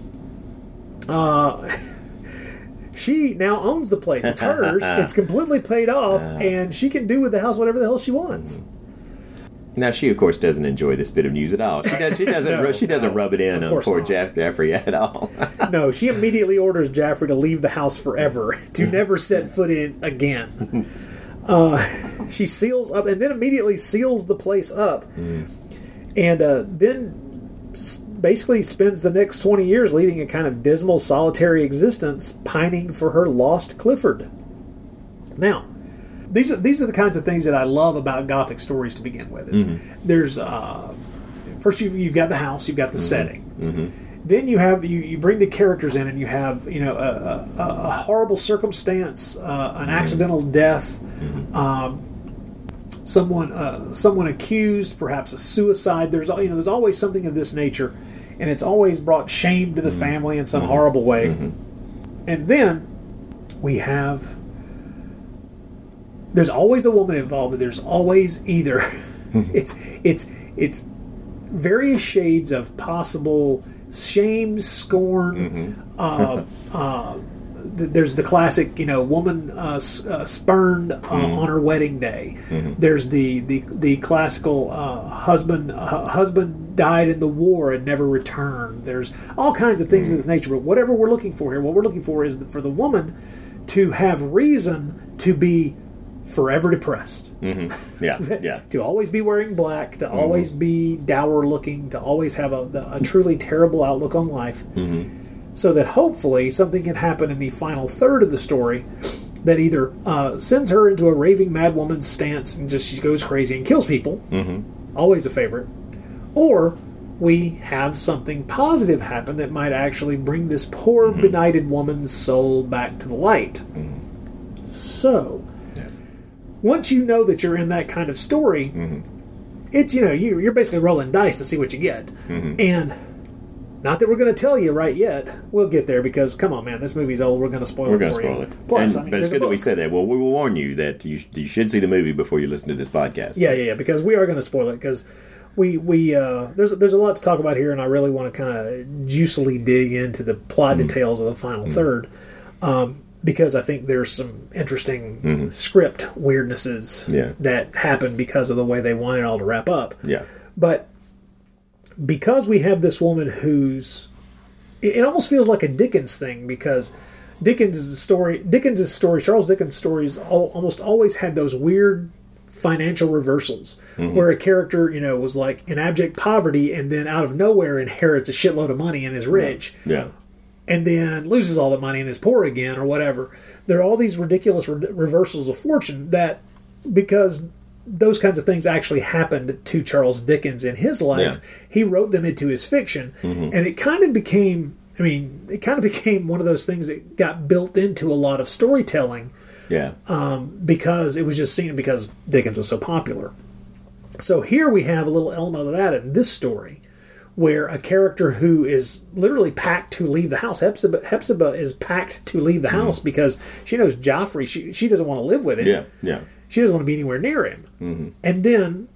Uh, she now owns the place; it's hers. it's completely paid off, Uh. and she can do with the house whatever the hell she wants. Now she of course doesn't enjoy this bit of news at all. She does. She doesn't. No, she doesn't no, rub it in on poor not. Jeff Jeffrey at all. No, she immediately orders Jaffrey to leave the house forever, to never set foot in it again. Uh, she seals up, and then immediately seals the place up, and uh, then basically spends the next 20 years leading a kind of dismal, solitary existence, pining for her lost Clifford. Now, these are these are the kinds of things that I love about Gothic stories to begin with. Is There's uh, first you've, you've got the house, you've got the setting. Then you have you, you bring the characters in, and you have you know a, a, a horrible circumstance, uh, an accidental death, um, someone uh, someone accused, perhaps a suicide. There's you know there's always something of this nature, and it's always brought shame to the family in some horrible way. And then we have there's always a woman involved. and There's always either it's it's it's various shades of possible shame, scorn. Uh, uh, there's the classic, you know, woman uh, s- uh, spurned uh, on her wedding day. There's the the the classical uh, husband uh, husband died in the war and never returned. There's all kinds of things of this nature. But whatever we're looking for here, what we're looking for is for the woman to have reason to be forever depressed mm-hmm. yeah, yeah. to always be wearing black, to mm-hmm. always be dour looking, to always have a, a truly terrible outlook on life. Mm-hmm. so that hopefully something can happen in the final third of the story that either uh, sends her into a raving madwoman's stance and just she goes crazy and kills people. Mm-hmm. Always a favorite. Or we have something positive happen that might actually bring this poor benighted woman's soul back to the light. So, once you know that you're in that kind of story, it's you know you you're basically rolling dice to see what you get, Mm-hmm. and not that we're going to tell you right yet. We'll get there because come on, man, this movie's old. We're going to spoil We're it going to spoil you. it. Plus, And- I mean, but it's good that we said that. Well, we will warn you that you, you should see the movie before you listen to this podcast. Yeah, yeah, yeah. Because we are going to spoil it because we we uh, there's there's a lot to talk about here, and I really want to kind of juicily dig into the plot Mm-hmm. details of the final third. Um, because I think there's some interesting Mhm. script weirdnesses Yeah. that happen because of the way they want it all to wrap up. Yeah. But because we have this woman who's, it, almost feels like a Dickens thing because Dickens' is story, Dickens' story, Charles Dickens' stories all, almost always had those weird financial reversals Mhm. where a character, you know, was like in abject poverty and then out of nowhere inherits a shitload of money and is rich Yeah. And then loses all the money and is poor again or whatever. There are all these ridiculous re- reversals of fortune that because those kinds of things actually happened to Charles Dickens in his life, Yeah. he wrote them into his fiction, Mhm. and it kind of became. I mean, it kind of became one of those things that got built into a lot of storytelling Yeah. um, because it was just seen because Dickens was so popular. So here we have a little element of that in this story, where a character who is literally packed to leave the house, Hepzibah, Hepzibah is packed to leave the house because she knows Joffrey. She she doesn't want to live with him. Yeah. Yeah. She doesn't want to be anywhere near him. Mm-hmm. And then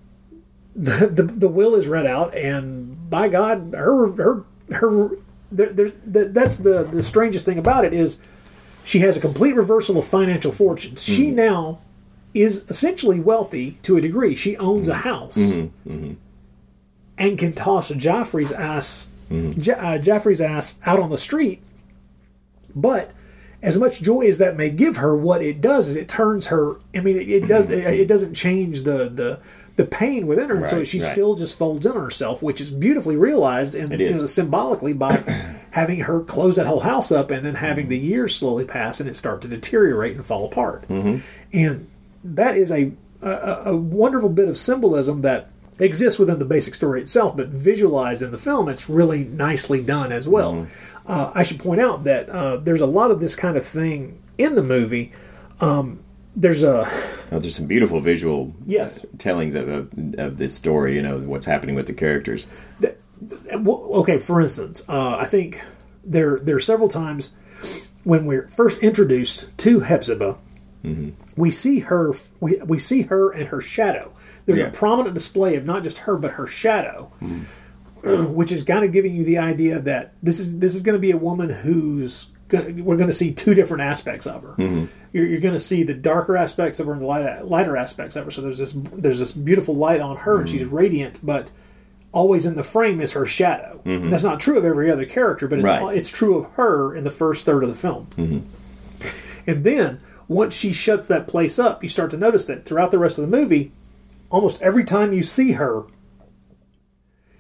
the, the the will is read out, and by God, her her her. There, there, that- that's the the strangest thing about it is she has a complete reversal of financial fortunes. She Mm-hmm. now is essentially wealthy to a degree. She owns a house Mm-hmm. Mm-hmm. And can toss Joffrey's ass, Mm-hmm. Uh, Joffrey's ass out on the street. But as much joy as that may give her, what it does is it turns her. I mean, it, it does. It, it doesn't change the the the pain within her, and so she right. still just folds in on herself, which is beautifully realized and It is. you know, symbolically by having her close that whole house up and then having the years slowly pass and it start to deteriorate and fall apart. Mm-hmm. And that is a, a a wonderful bit of symbolism that exists within the basic story itself, but visualized in the film, it's really nicely done as well. Mm-hmm. Uh, I should point out that uh, there's a lot of this kind of thing in the movie. Um, there's a Oh, there's some beautiful visual Yes. tellings of, of, of this story. You know what's happening with the characters. okay. For instance, uh, I think there there are several times when we're first introduced to Hepzibah, Mm-hmm. we see her we, we see her and her shadow. There's Yeah. a prominent display of not just her but her shadow, Mm-hmm. which is kind of giving you the idea that this is this is going to be a woman who's gonna, we're going to see two different aspects of her. Mm-hmm. You're, you're going to see the darker aspects of her and the light, lighter aspects of her. So there's this there's this beautiful light on her and she's radiant, but always in the frame is her shadow. Mhm. And that's not true of every other character, but it's, Right. it's true of her in the first third of the film. And then once she shuts that place up, you start to notice that throughout the rest of the movie, almost every time you see her,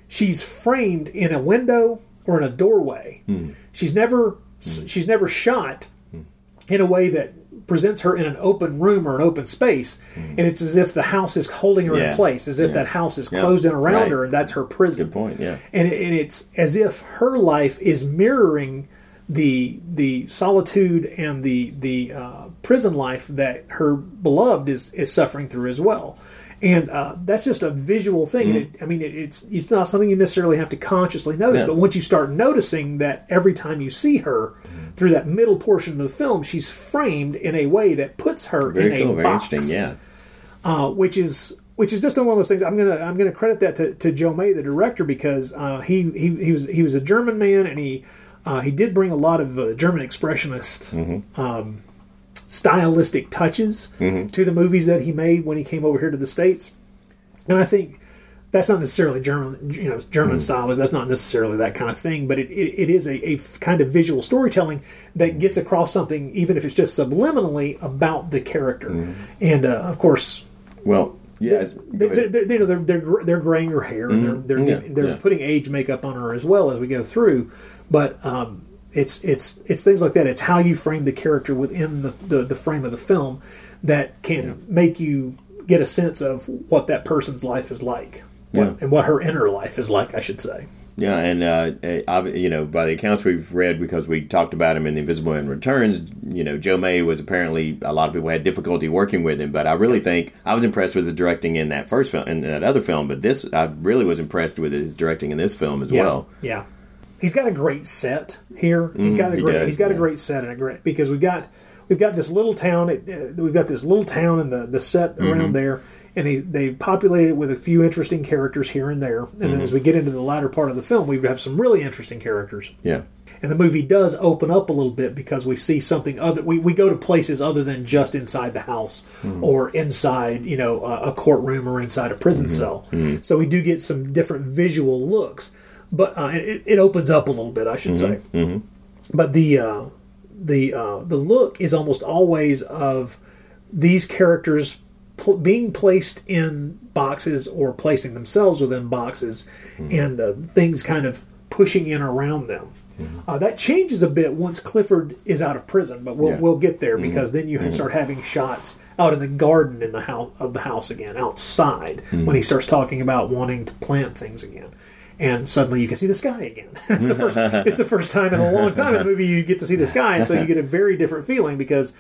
she's framed in a window or in a doorway. Hmm. She's never hmm. she's never shot hmm. in a way that presents her in an open room or an open space, and it's as if the house is holding her Yeah. in place, as if Yeah. that house is closed in around Right. her, and that's her prison Good point. Yeah. and, and it's as if her life is mirroring the the solitude and the the uh, prison life that her beloved is is suffering through as well. And uh, that's just a visual thing. And it, I mean, it, it's it's not something you necessarily have to consciously notice. Yeah. But once you start noticing that every time you see her through that middle portion of the film, she's framed in a way that puts her Very in cool. a Very box interesting. Yeah. uh, which is which is just one of those things. I'm gonna I'm gonna credit that to, to Joe May, the director, because uh, he, he he was he was a German man, and he uh, he did bring a lot of uh, German expressionist um, stylistic touches Mhm. to the movies that he made when he came over here to the states, and I think. That's not necessarily German, you know, German style. That's not necessarily that kind of thing, but it, it, it is a, a kind of visual storytelling that gets across something, even if it's just subliminally, about the character. And uh, of course, Well, yeah. they, they're, they're, you know, they're, they're, they're graying her hair. Mhm. They're, they're, Yeah, they're yeah. putting age makeup on her as well as we go through. But um, It's it's it's things like that. It's how you frame the character within the, the, the frame of the film that can make you get a sense of what that person's life is like, what, Yeah. and what her inner life is like. I should say. Yeah, and uh, eh, you know, by the accounts we've read, because we talked about him in The Invisible Man Returns, you know, Joe May was apparently a lot of people had difficulty working with him, but I really think I was impressed with his directing in that first film, in that other film, but this I really was impressed with his directing in this film as yeah, well. Yeah, he's got a great set here. He's got a he great. does, he's got a great set and a great because we've got we've got this little town. It, uh, we've got this little town and the the set around Mhm. there, and he, they've populated it with a few interesting characters here and there. And then Mhm. as we get into the latter part of the film, we have some really interesting characters. Yeah. And the movie does open up a little bit because we see something other. We, we go to places other than just inside the house Mhm. or inside, you know, a, a courtroom or inside a prison cell. Mhm. So we do get some different visual looks, but uh, it, it opens up a little bit, I should say. hmm But the uh, the uh, the look is almost always of these characters pl- being placed in boxes or placing themselves within boxes, and uh, things kind of pushing in around them. Uh, that changes a bit once Clifford is out of prison, but we'll Yeah. we'll get there Mhm. because then you Mhm. start having shots out in the garden in the house of the house again, outside Mhm. when he starts talking about wanting to plant things again. And suddenly you can see the sky again. it's the first. It's the first time in a long time in the movie you get to see the sky, and so you get a very different feeling because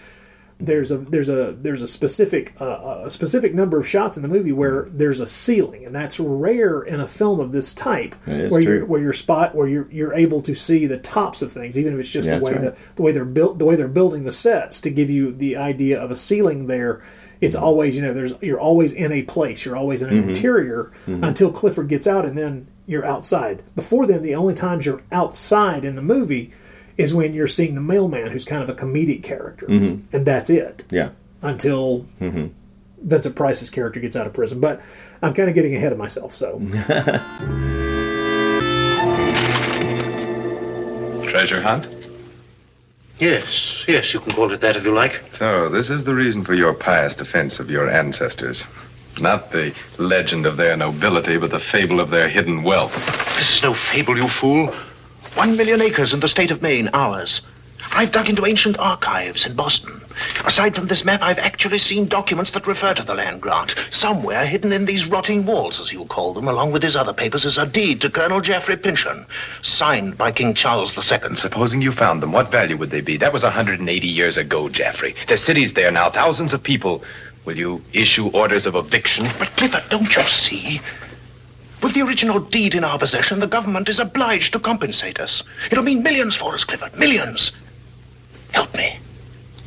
there's a there's a there's a specific uh, a specific number of shots in the movie where there's a ceiling, and that's rare in a film of this type, where true. you're where you're spot where you're you're able to see the tops of things, even if it's just Yeah, the way right. the, the way they're built, the way they're building the sets to give you the idea of a ceiling there. It's Mm-hmm. always you know there's you're always in a place, you're always in an Mhm. interior Mhm. until Clifford gets out, and then you're outside. Before then, the only times you're outside in the movie is when you're seeing the mailman, who's kind of a comedic character, Mhm. and that's it Yeah. until hmm Vincent Price's character gets out of prison. But I'm kind of getting ahead of myself. So Treasure hunt? Yes, yes, you can call it that if you like. So, this is the reason for your pious defense of your ancestors. Not the legend of their nobility, but the fable of their hidden wealth. This is no fable, you fool. One million acres in the state of Maine, ours. I've dug into ancient archives in Boston. Aside from this map, I've actually seen documents that refer to the land grant. Somewhere hidden in these rotting walls, as you call them, along with his other papers, is a deed to Colonel Geoffrey Pyncheon, signed by King Charles II. Supposing you found them, what value would they be? That was a 180 years ago, Jaffrey. There's cities there now, thousands of people. Will you issue orders of eviction? But Clifford, don't you see? With the original deed in our possession, the government is obliged to compensate us. It'll mean millions for us, Clifford. Millions. Help me.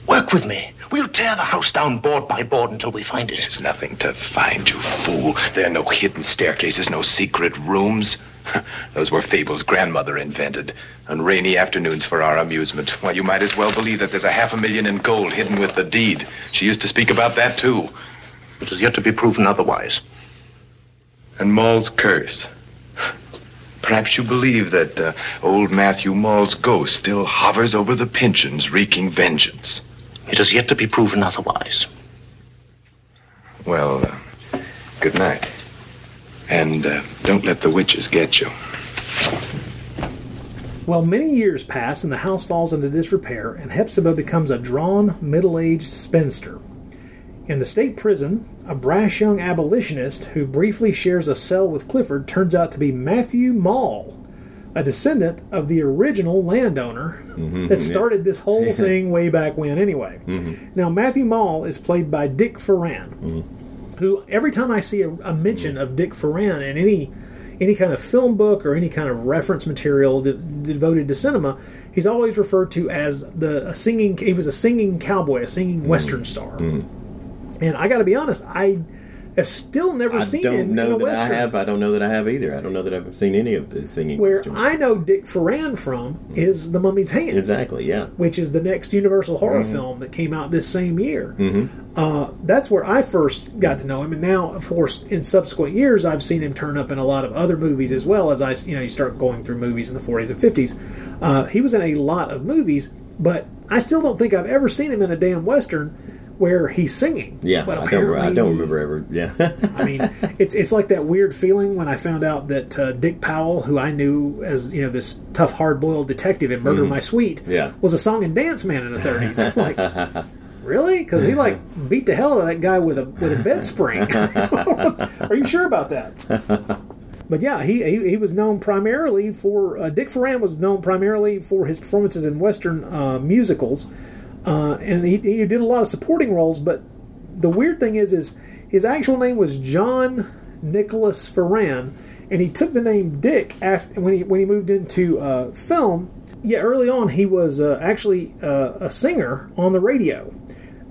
Work with me. We'll tear the house down board by board until we find it. There's nothing to find, you fool. There are no hidden staircases, no secret rooms. Those were fables grandmother invented. On rainy afternoons for our amusement. Why, you might as well believe that there's a half a million in gold hidden with the deed. She used to speak about that, too. It is yet to be proven otherwise. And Maule's curse. Perhaps you believe that uh, old Matthew Maule's ghost still hovers over the Pyncheons, wreaking vengeance. It is yet to be proven otherwise. Well, uh, good night. And uh, don't let the witches get you. Well, many years pass and the house falls into disrepair, and Hepzibah becomes a drawn, middle aged spinster. In the state prison, a brash young abolitionist who briefly shares a cell with Clifford turns out to be Matthew Maule, a descendant of the original landowner Mhm, that yeah. started this whole thing way back when, anyway. Mhm. Now, Matthew Maule is played by Dick Foran, Mhm. Who every time I see a, a mention of Dick Foran in any any kind of film book or any kind of reference material de- devoted to cinema, he's always referred to as the a singing. He was a singing cowboy, a singing hmm. western star. Hmm. And I got to be honest, I have still never I seen don't in know a that western. I have. I don't know that I have either. I don't know that I've seen any of the singing Where westerns. I know Dick Foran from is The Mummy's Hand, Exactly. Yeah. which is the next Universal horror Mhm. film that came out this same year. hmm Uh, that's where I first got to know him, and now, of course, in subsequent years, I've seen him turn up in a lot of other movies as well. As I, you know, you start going through movies in the 40s and 50s. Uh, he was in a lot of movies, but I still don't think I've ever seen him in a damn western. Where he's singing. Yeah, but I don't. I don't remember ever. Yeah, I mean, it's it's like that weird feeling when I found out that uh, Dick Powell, who I knew as you know this tough, hard-boiled detective in Murder Mhm. My Sweet, Yeah. was a song and dance man in the '30s. Like, really? Because he like beat the hell out of that guy with a with a bed spring. Are you sure about that? But yeah, he, he he was known primarily for uh, Dick Foran was known primarily for his performances in Western uh, musicals, uh, and he, he did a lot of supporting roles. But the weird thing is, is his actual name was John Nicholas Foran, and he took the name Dick after when he when he moved into uh, film. Yeah, early on he was uh, actually uh, a singer on the radio,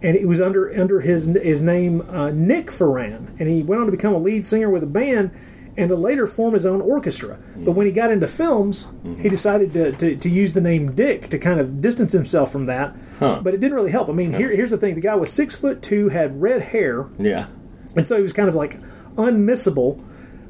and it was under under his his name uh, Nick Foran, and he went on to become a lead singer with a band, and to later form his own orchestra. But when he got into films, he decided to, to, to use the name Dick to kind of distance himself from that. Huh. But it didn't really help. I mean, here, here's the thing: the guy was six foot two, had red hair, yeah. and so he was kind of like unmissable.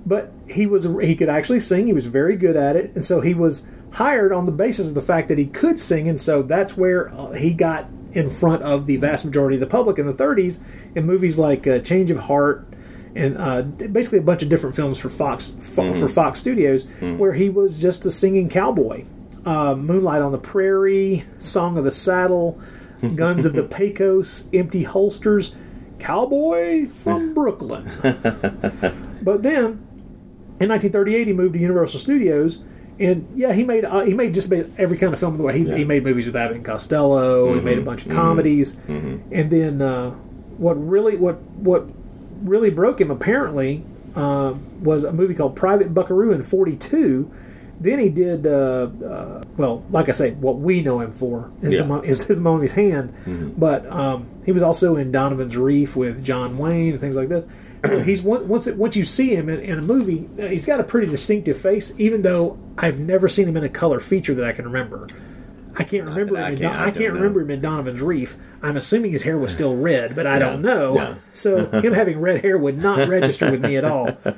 But he was he could actually sing. He was very good at it, and so he was hired on the basis of the fact that he could sing, and so that's where uh, he got in front of the vast majority of the public in the 30s in movies like uh, Change of Heart and uh, basically a bunch of different films for Fox fo- Mhm. for Fox Studios, Mhm. where he was just a singing cowboy. Uh, Moonlight on the Prairie, Song of the Saddle, Guns of the Pecos, Empty Holsters, Cowboy from Brooklyn. But then, in 1938, he moved to Universal Studios, and yeah, he made uh, he made just about every kind of film in the way. He, he made movies with Abbott and Costello. He made a Mhm, bunch of comedies, mhm. and then uh, what really what what really broke him apparently uh, was a movie called Private Buckaroo in '42. Then he did uh, uh, well, like I say, what we know him for is Yeah. the is his Mummy's Hand, Mhm. but um, he was also in Donovan's Reef with John Wayne and things like this. So he's once it, once you see him in, in a movie, uh, he's got a pretty distinctive face. Even though I've never seen him in a color feature that I can remember. I can't remember that I him. in can't- I I can't remember him in Donovan's Reef. I'm assuming his hair was still red, but I don't know. yeah. So him having red hair would not register with me at all.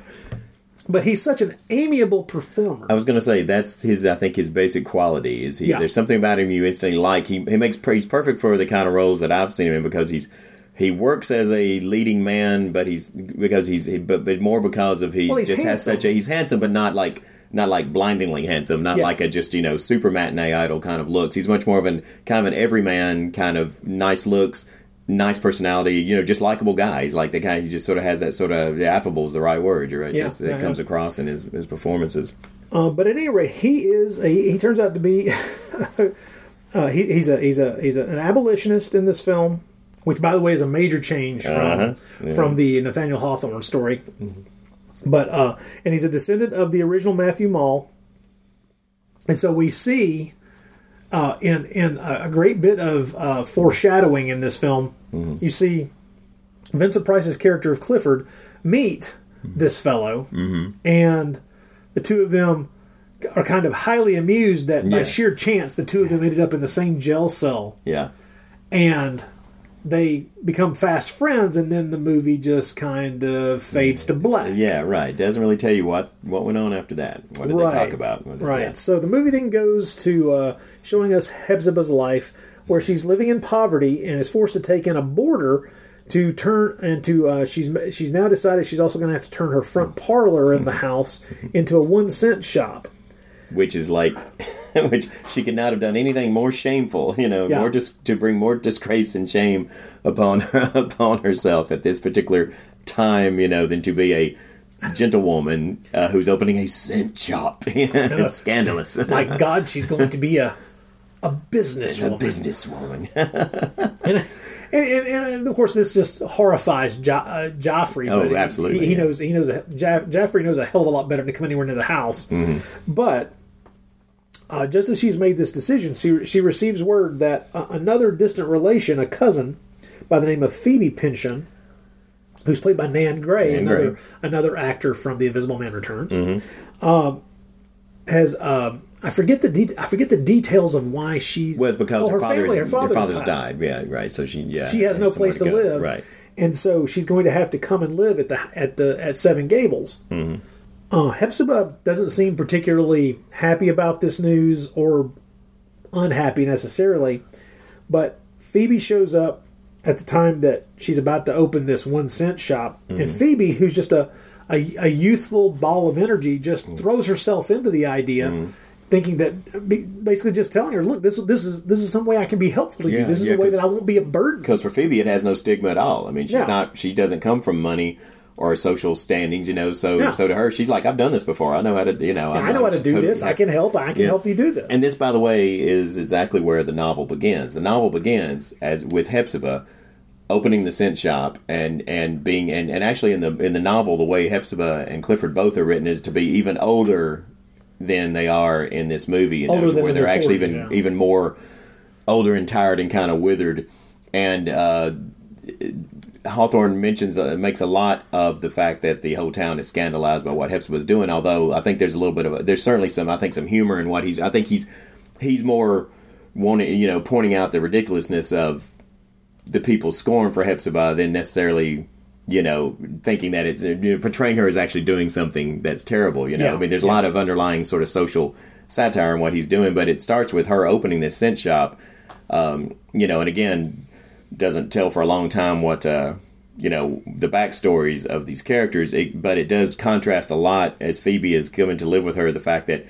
But he's such an amiable performer. I was going to say that's his. I think his basic quality is he's, Yeah. there's something about him you instantly like. He he makes he's perfect for the kind of roles that I've seen him in because he's he works as a leading man, but he's because he's he, but, but more because of he Well, just has such a he's handsome, but not like not like blindingly handsome, not Yeah. like a just you know super matinee idol kind of looks. He's much more of an kind of an everyman kind of nice looks. Nice personality, you know, just likable guy. He's like the guy. He just sort of has that sort of the affable is the right word. You're right. Yeah, it yeah, comes across in his, his performances. Uh, but at any rate, he is. A, he turns out to be. uh, he, he's a he's a he's a, an abolitionist in this film, which, by the way, is a major change from Uh-huh, yeah. from the Nathaniel Hawthorne story. But uh, and he's a descendant of the original Matthew Maule, and so we see uh, in in a, great bit of uh, foreshadowing in this film. You see Vincent Price's character of Clifford meet this fellow, and the two of them are kind of highly amused that by sheer chance the two of them ended up in the same jail cell, Yeah. and they become fast friends, and then the movie just kind of fades to black. Yeah, right. Doesn't really tell you what what went on after that. What did they talk about? Right. yeah. So the movie then goes to uh, showing us Hepzibah's life, where she's living in poverty and is forced to take in a boarder to turn and to uh, she's she's now decided she's also going to have to turn her front parlor in the house into a one cent shop. Which is like, which she could not have done anything more shameful. You know, Yeah. more just to bring more disgrace and shame upon her, upon herself at this particular time. You know, than to be a gentlewoman uh, who's opening a cent shop. it's scandalous. My God, she's going to be a a businesswoman. a businesswoman. And, and, and, of course, this just horrifies jo- uh, Joffrey. Oh, absolutely, He, he yeah. knows. He knows. A, ja- Joffrey knows a hell of a lot better than to come anywhere near the house. Mm-hmm. But uh, just as she's made this decision, she she receives word that uh, another distant relation, a cousin by the name of Phoebe Pyncheon, who's played by Nan Grey, Nan another Grey. another actor from The Invisible Man Returns, Mhm. um, has um, I forget the de- I forget the details of why she's Was because oh, her, father's, family, her her father father's passed. died. Yeah, right. So she, yeah, She has no place to go. live, Right. and so she's going to have to come and live at the at the at Seven Gables. Mhm. Uh, Hepzibah doesn't seem particularly happy about this news or unhappy necessarily, but Phoebe shows up at the time that she's about to open this one cent shop, and Mhm. Phoebe, who's just a, a a youthful ball of energy, just Mm. throws herself into the idea. Thinking that, basically, just telling her, "Look, this this is this is some way I can be helpful to you. This is yeah, a way that I won't be a burden." Because for Phoebe, it has no stigma at all. I mean, she's Yeah. not. She doesn't come from money or social standings, you know. So, Yeah. so to her, she's like, I've done this before. I know how to, you know. Yeah, I'm- know how to do totally this. I can help. I can Yeah. help you do this. And this, by the way, is exactly where the novel begins. The novel begins as with Hepzibah opening the cent shop and and being and, and actually in the in the novel the way Hepzibah and Clifford both are written is to be even older than they are in this movie. You know, Older to than where they're actually 40s, even yeah. even more older and tired and kind of withered. And uh, Hawthorne mentions uh, makes a lot of the fact that the whole town is scandalized by what Hepzibah's doing. Although I think there's a little bit of a, there's certainly some I think some humor in what he's I think he's he's more wanting you know pointing out the ridiculousness of the people's scorn for Hepzibah than necessarily you know thinking that it's you know, portraying her as actually doing something that's terrible. You know, Yeah, I mean, there's a lot of underlying sort of social satire in what he's doing, but it starts with her opening this cent shop. Um, you know, and again, doesn't tell for a long time what uh, you know the backstories of these characters, it, but it does contrast a lot as Phoebe is coming to live with her. The fact that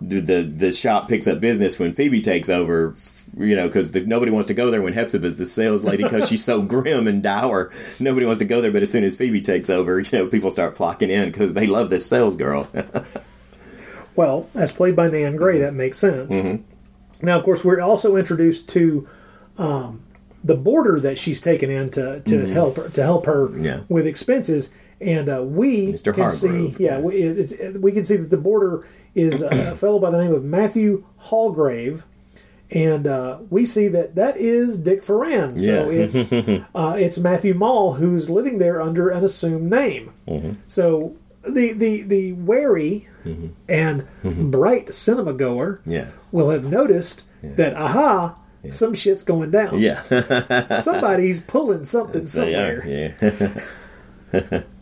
the the, the shop picks up business when Phoebe takes over. You know, because nobody wants to go there when Hepzibah's the sales lady because she's so grim and dour. Nobody wants to go there, but as soon as Phoebe takes over, you know, people start flocking in because they love this sales girl. Well, as played by Nan Grey, that makes sense. Mhm. Now, of course, we're also introduced to um, the boarder that she's taken in to, to Mhm. help her, to help her Yeah. with expenses, and uh, we Mr. can see, yeah, we, it's, we can see that the boarder is a fellow by the name of Matthew Holgrave. And uh, we see that that is Dick Foran. So Yeah. it's uh, it's Matthew Maule who's living there under an assumed name. Mhm. So the the the wary and bright cinema goer Yeah. will have noticed that aha, some shit's going down. Yeah. Somebody's pulling something somewhere. yeah.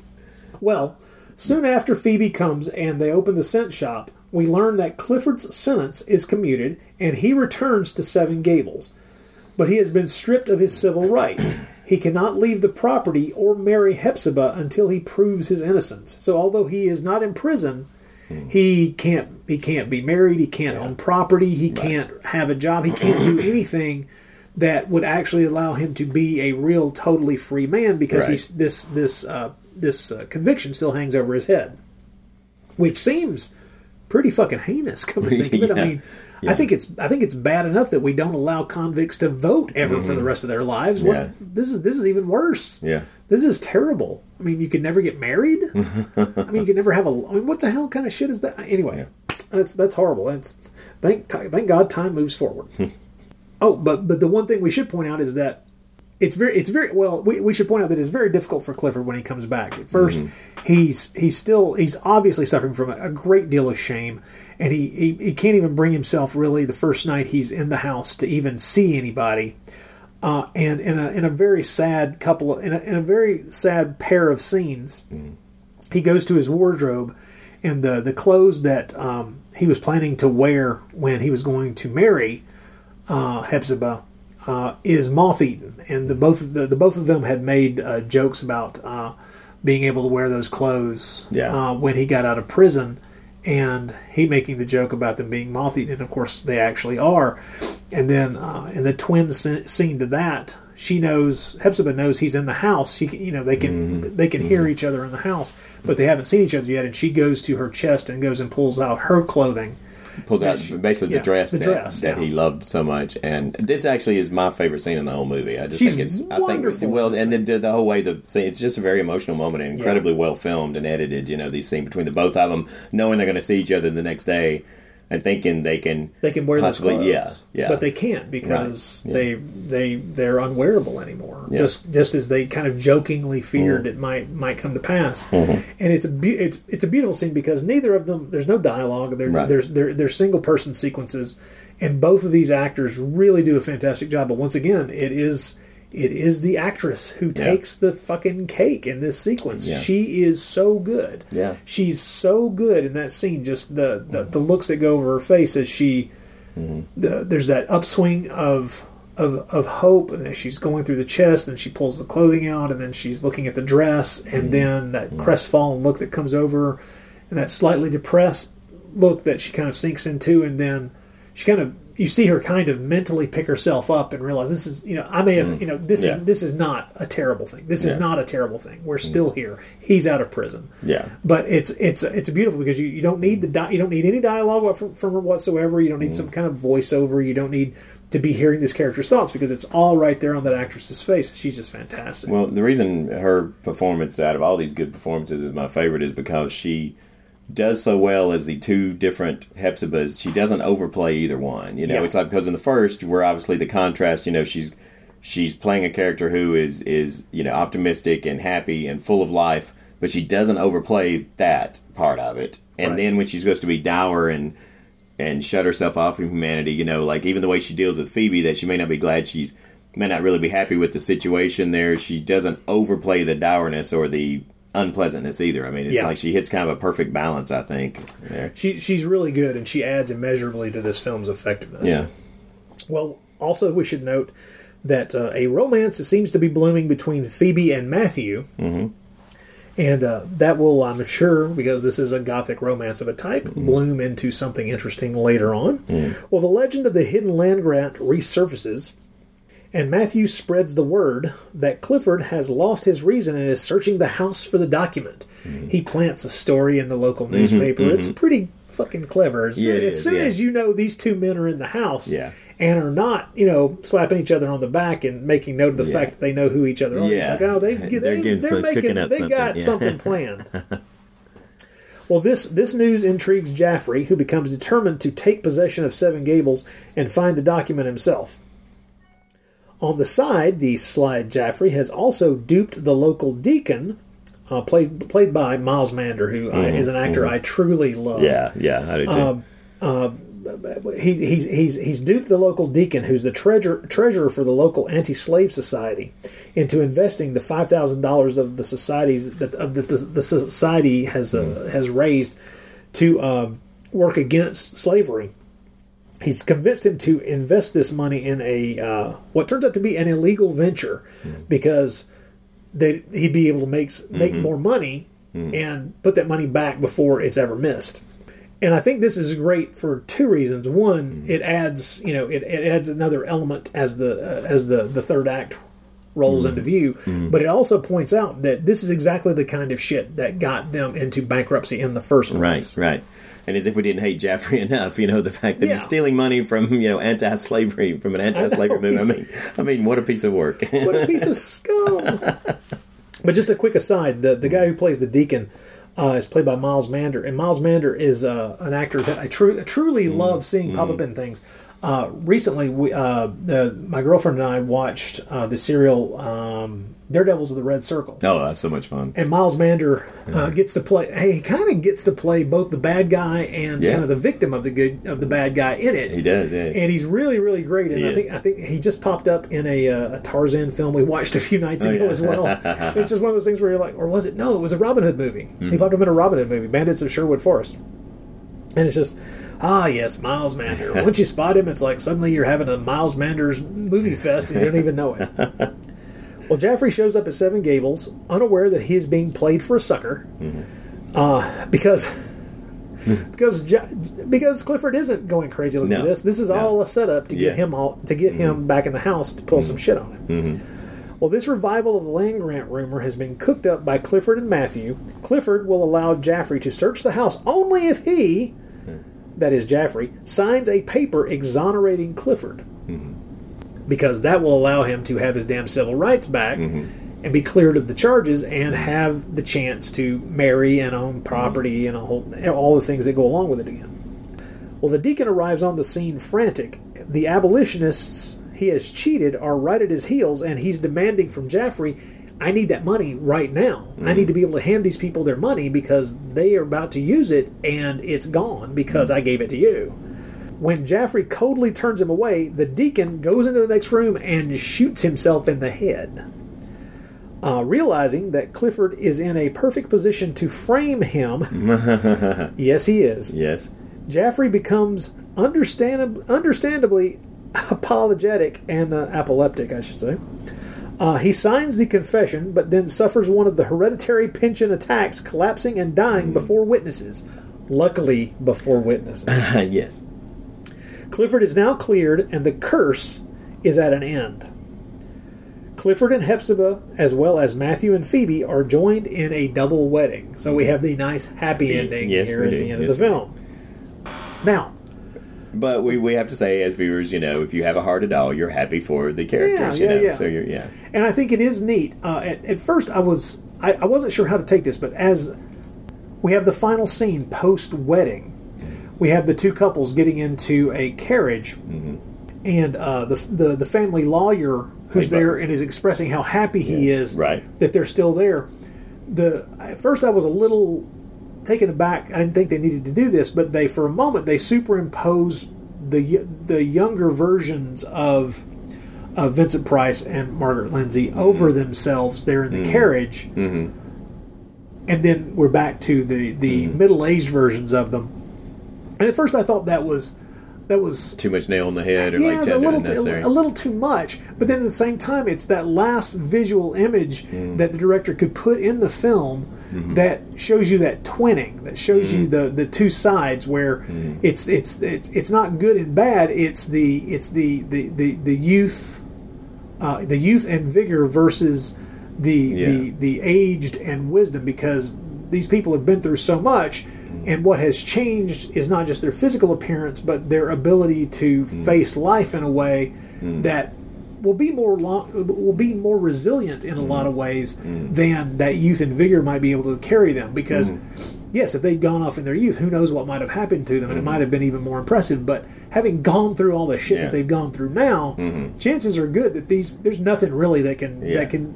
Well, soon after Phoebe comes and they open the cent shop, we learn that Clifford's sentence is commuted and he returns to Seven Gables. But he has been stripped of his civil rights. He cannot leave the property or marry Hepzibah until he proves his innocence. So although he is not in prison, he can't he can't be married, he can't own property, he can't have a job, he can't do anything that would actually allow him to be a real totally free man because Right. he's this this uh, this uh, conviction still hangs over his head, which seems pretty fucking heinous. Come to think of it, I Yeah. mean, I think it's I think it's bad enough that we don't allow convicts to vote ever for the mm-hmm. rest of their lives. What, Yeah. This is this is even worse. Yeah. This is terrible. I mean, you could never get married. I mean, you could never have a. I mean, what the hell kind of shit is that? Anyway, that's that's horrible. That's thank thank God time moves forward. oh, but but the one thing we should point out is that it's very it's very well. We, we should point out that it's very difficult for Clifford when he comes back. At 1st he's he's still he's obviously suffering from a, a great deal of shame, and he, he he can't even bring himself really the first night he's in the house to even see anybody uh, and in a in a very sad couple in a, in a very sad pair of scenes, he goes to his wardrobe, and the the clothes that um, he was planning to wear when he was going to marry uh, Hepzibah uh, is moth eaten, and the both of the, the both of them had made uh, jokes about uh, being able to wear those clothes Yeah. uh, when he got out of prison, and he making the joke about them being moth eaten, and of course they actually are. And then uh, in the twin sce- scene to that, she knows Hepzibah knows he's in the house. She you know they can they can hear each other in the house, but they haven't seen each other yet. And she goes to her chest and goes and pulls out her clothing. Pulls out basically yeah, the dress the that, dress, that yeah. he loved so much, and this actually is my favorite scene in the whole movie. I just She's think it's I wonderful think well, and the, the whole way the it's just a very emotional moment and incredibly well filmed and edited. You know, these scenes between the both of them, knowing they're going to see each other the next day, and thinking they can They can wear possibly those clothes, yeah yeah, but they can't because Right, yeah. they they they're unwearable anymore. Yeah. Just just as they kind of jokingly feared Mhm. it might might come to pass. Mhm. And it's a beau- it's it's a beautiful scene because neither of them there's no dialogue. They're, Right. There's they're, they're single person sequences, and both of these actors really do a fantastic job. But once again, it is. It is the actress who takes the fucking cake in this sequence. Yeah. She is so good. Yeah. She's so good in that scene. Just the, the, the looks that go over her face as she Mm-hmm. the, there's that upswing of of, of hope. And she's going through the chest, and she pulls the clothing out, and then she's looking at the dress, and then that crestfallen look that comes over, and that slightly depressed look that she kind of sinks into, and then she kind of you see her kind of mentally pick herself up and realize this is you know I may have mm. you know this Yeah. is this is not a terrible thing. This is not a terrible thing. We're mm. still here. He's out of prison. Yeah. But it's it's it's beautiful because you, you don't need the di- you don't need any dialogue from, from her whatsoever. You don't need mm. some kind of voiceover. You don't need to be hearing this character's thoughts because it's all right there on that actress's face. She's just fantastic. Well, the reason her performance out of all these good performances is my favorite is because she does so well as the two different Hepzibahs. She doesn't overplay either one. You know, Yeah. it's like because in the first, where obviously the contrast, you know, she's she's playing a character who is is you know optimistic and happy and full of life, but she doesn't overplay that part of it. And Right. then when she's supposed to be dour and and shut herself off from humanity, you know, like even the way she deals with Phoebe, that she may not be glad she's may not really be happy with the situation there. She doesn't overplay the dourness or the unpleasantness either. I mean, it's Yeah. like she hits kind of a perfect balance, I think. There. She she's really good and she adds immeasurably to this film's effectiveness. Yeah. Well, also we should note that uh, a romance that seems to be blooming between Phoebe and Matthew. Mm-hmm. And uh, that will, I'm sure, because this is a gothic romance of a type, Mm-hmm. bloom into something interesting later on. Mm. Well, the legend of the hidden land grant resurfaces, and Matthew spreads the word that Clifford has lost his reason and is searching the house for the document. Mm-hmm. He plants a story in the local newspaper. It's mhm. pretty fucking clever. As, Yeah, soon, as, is, soon yeah. as you know these two men are in the house Yeah. and are not, you know, slapping each other on the back and making note of the fact that they know who each other are. Yeah. It's like, oh, they, They're they, they're making, they something, got something planned. Well, this this news intrigues Jaffrey, who becomes determined to take possession of Seven Gables and find the document himself. On the side, the sly Jaffrey has also duped the local deacon, uh, played played by Miles Mander, who I, Mhm, is an actor mhm. I truly love. Yeah, yeah, I do too. Um, uh, he's he's he's he's duped the local deacon, who's the treasurer treasurer for the local anti-slave society, into investing the five thousand dollars of the society's that of the, the, the society has uh, has raised to um, work against slavery. He's convinced him to invest this money in a uh, what turns out to be an illegal venture, because that he'd be able to make make Mhm. more money Mhm. and put that money back before it's ever missed. And I think this is great for two reasons. One, it adds you know it, it adds another element as the uh, as the the third act rolls Mhm. into view, Mhm. but it also points out that this is exactly the kind of shit that got them into bankruptcy in the first place. Right, right. And as if we didn't hate Jaffrey enough, you know, the fact that Yeah. he's stealing money from, you know, anti-slavery, from an anti-slavery movement. I mean, I mean, what a piece of work. what a piece of scum. but just a quick aside: the the guy who plays the deacon uh, is played by Miles Mander, and Miles Mander is uh, an actor that I tru- truly love seeing pop up in things. Uh, recently, we, uh, the, my girlfriend and I watched uh, the serial um, Daredevils of the Red Circle. Oh, that's so much fun. And Miles Mander uh, gets to play. He kind of gets to play both the bad guy and Yeah. kind of the victim of the good of the bad guy in it. He does, yeah. And he's really, really great. And He I think. I think he just popped up in a, uh, a Tarzan film we watched a few nights Oh, ago yeah. as well. it's just one of those things where you're like, or was it? No, it was a Robin Hood movie. He Mhm. popped up in a Robin Hood movie, Bandits of Sherwood Forest. And it's just, ah, yes, Miles Mander. Once you spot him, it's like suddenly you're having a Miles Mander's movie fest and you don't even know it. Well, Jaffrey shows up at Seven Gables, unaware that he is being played for a sucker, uh, because because Ja- because Clifford isn't going crazy looking No. at this. This is all a setup to Yeah. get him all to get him back in the house to pull some shit on him. Mm-hmm. Well, this revival of the land grant rumor has been cooked up by Clifford and Matthew. Clifford will allow Jaffrey to search the house only if he, that is Jaffrey, signs a paper exonerating Clifford. Because that will allow him to have his damn civil rights back mm-hmm. and be cleared of the charges and have the chance to marry and own mm-hmm. property and a whole, all the things that go along with it again. Well, the deacon arrives on the scene frantic. The abolitionists he has cheated are right at his heels, and he's demanding from Jaffrey, I need that money right now. I need mm-hmm. to be able to hand these people their money because they are about to use it and it's gone because I gave it to you. When Jaffrey coldly turns him away, the deacon goes into the next room and shoots himself in the head. Uh, realizing that Clifford is in a perfect position to frame him, yes, he is. Yes. Jaffrey becomes understandab- understandably apologetic and uh, apoplectic, I should say. Uh, he signs the confession, but then suffers one of the hereditary Pyncheon attacks, collapsing and dying before witnesses. Luckily, before witnesses. yes. Clifford is now cleared, and the curse is at an end. Clifford and Hepzibah, as well as Matthew and Phoebe, are joined in a double wedding. So we have the nice happy ending Yes, here at do. the end Yes, of the film. Now, But we, we have to say, as viewers, you know, if you have a heart at all, you're happy for the characters, Yeah, you yeah, know. yeah. So you're, yeah. and I think it is neat. Uh, at, at first, I was I, I wasn't sure how to take this, but as we have the final scene post wedding, we have the two couples getting into a carriage, and uh, the, the the family lawyer who's by- there and is expressing how happy he is right. that they're still there. The at first I was a little taken aback. I didn't think they needed to do this, but they for a moment they superimpose the the younger versions of of Vincent Price and Margaret Lindsay over themselves there in the Mhm. carriage, Mm-hmm. and then we're back to the the middle aged versions of them. And at first I thought that was that was Too much nail on the head or yeah, like a little, unnecessary. a little too much. But then at the same time, it's that last visual image Mm. that the director could put in the film Mm-hmm. that shows you that twinning, that shows you the, the two sides where Mm. it's, it's it's it's not good and bad. It's the it's the the the, the youth, uh, the youth and vigor versus the the the aged and wisdom because these people have been through so much and what has changed is not just their physical appearance but their ability to mm. face life in a way mm. that will be more long, will be more resilient in a mm. lot of ways than that youth and vigor might be able to carry them. Because yes if they'd gone off in their youth who knows what might have happened to them and it mm-hmm. might have been even more impressive. But having gone through all the shit Yeah. that they've gone through now mm-hmm. chances are good that these there's nothing really that can Yeah. that can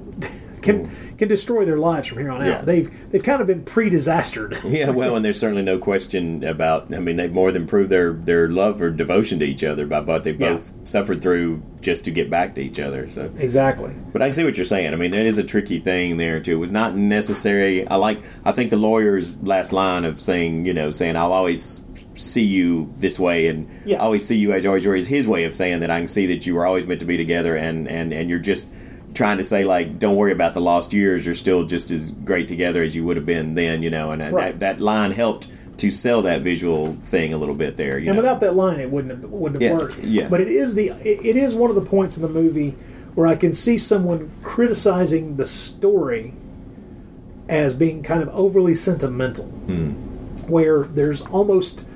can can destroy their lives from here on Yeah. out. They've they've kind of been pre-disastered. yeah, well, and there's certainly no question about. I mean, they've more than proved their their love or devotion to each other by what they Yeah. both suffered through just to get back to each other. So exactly. But I can see what you're saying. I mean, that is a tricky thing there too. It was not necessary. I like. I think the lawyer's last line of saying, you know, saying I'll always see you this way, and Yeah. Always see you as always. Is his way of saying that I can see that you were always meant to be together, and and and you're just trying to say like, don't worry about the lost years. You're still just as great together as you would have been then, you know. And that- Right. that that line helped to sell that visual thing a little bit there. You and know? without that line, it wouldn't have, wouldn't have Yeah, worked. yeah. But it is the it, it is one of the points in the movie where I can see someone criticizing the story as being kind of overly sentimental, hmm. where there's almost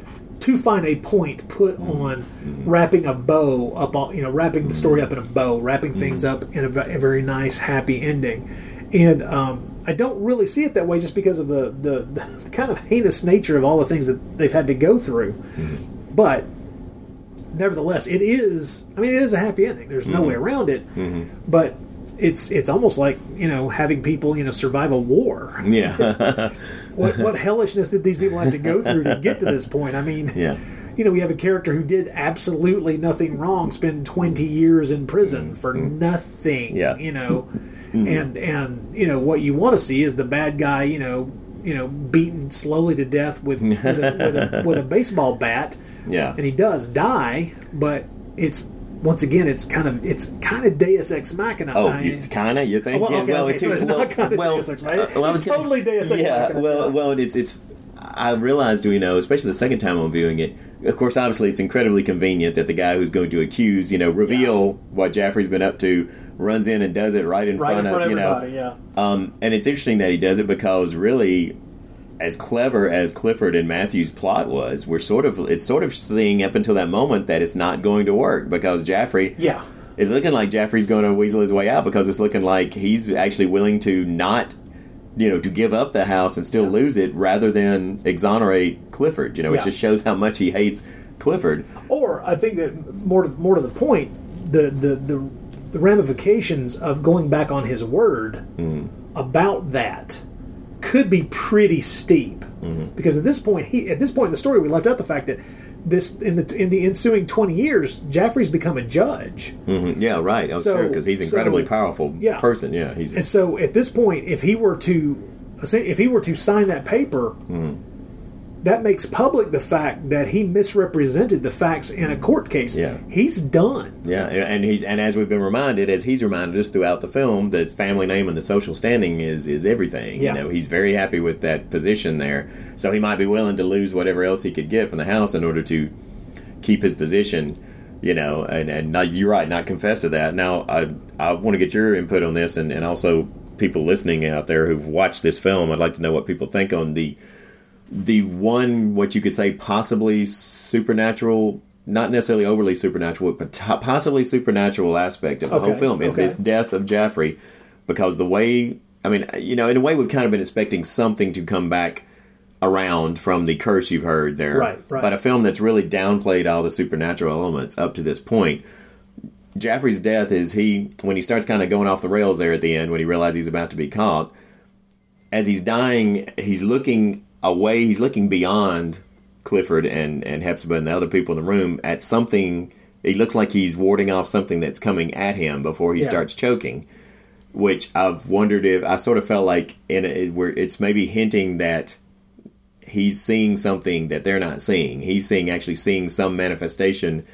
too find a point put mm-hmm. on mm-hmm. wrapping a bow up on you know wrapping the story mm-hmm. up in a bow, wrapping things up in a, a very nice happy ending, and um, I don't really see it that way just because of the, the the kind of heinous nature of all the things that they've had to go through, but nevertheless, it is. I mean, it is a happy ending. There's no way around it. But it's it's almost like you know having people you know survive a war. yeah, What what hellishness did these people have to go through to get to this point? I mean, yeah. you know, we have a character who did absolutely nothing wrong, spend twenty years in prison for nothing. Mm-hmm. Yeah. you know, and and you know what you want to see is the bad guy. You know, you know, beaten slowly to death with with a, with, a, with a baseball bat. Yeah. and he does die, but it's once again, it's kind of it's kind of Deus Ex Machina. Oh, I mean- kind of you think? Well, yeah, okay, well, okay, it's, so it's well, not kind of well, Deus Ex Machina. uh, well, I was It's gonna- totally Deus Ex Yeah, Machina. well, well, it's it's. I realized, you know, especially the second time I'm viewing it. Of course, obviously, it's incredibly convenient that the guy who's going to accuse, you know, reveal what Jaffrey's been up to, runs in and does it right in right front in front of, of you know. yeah. Um, and it's interesting that he does it because really, as clever as Clifford and Matthew's plot was, we're sort of it's sort of seeing up until that moment that it's not going to work because Jaffrey Yeah. it's looking like Jaffrey's going to weasel his way out because it's looking like he's actually willing to not, you know, to give up the house and still lose it rather than exonerate Clifford. You know, Yeah. it just shows how much he hates Clifford. Or I think that more to, more to the point, the the the, the ramifications of going back on his word hmm. about that could be pretty steep. Because at this point, he at this point in the story, we left out the fact that this in the in the ensuing twenty years, Jaffrey's become a judge. hmm Yeah, right. Oh, So- sure, because he's an incredibly so- powerful yeah. person. Yeah, he's And so at this point, if he were to if he were to sign that paper, that makes public the fact that he misrepresented the facts in a mm. court case. Yeah. He's done. Yeah, and he's and as we've been reminded, as he's reminded us throughout the film, that his family name and the social standing is is everything. Yeah. You know, he's very happy with that position there, so he might be willing to lose whatever else he could get from the house in order to keep his position. You know, and and not, you're right, not confess to that. Now, I I want to get your input on this, and and also people listening out there who've watched this film. I'd like to know what people think on the the one what you could say possibly supernatural not necessarily overly supernatural but possibly supernatural aspect of the whole film is okay. this death of Jaffrey because the way I mean you know in a way we've kind of been expecting something to come back around from the curse you've heard there Right, right. but a film that's really downplayed all the supernatural elements up to this point Jaffrey's death is he when he starts kind of going off the rails there at the end when he realizes he's about to be caught as he's dying, he's looking away. He's looking beyond Clifford and and Hepzibah and the other people in the room at something. It looks like he's warding off something that's coming at him before he Yeah. starts choking. Which I've wondered if I sort of felt like in a, where it's maybe hinting that he's seeing something that they're not seeing. He's seeing actually seeing some manifestation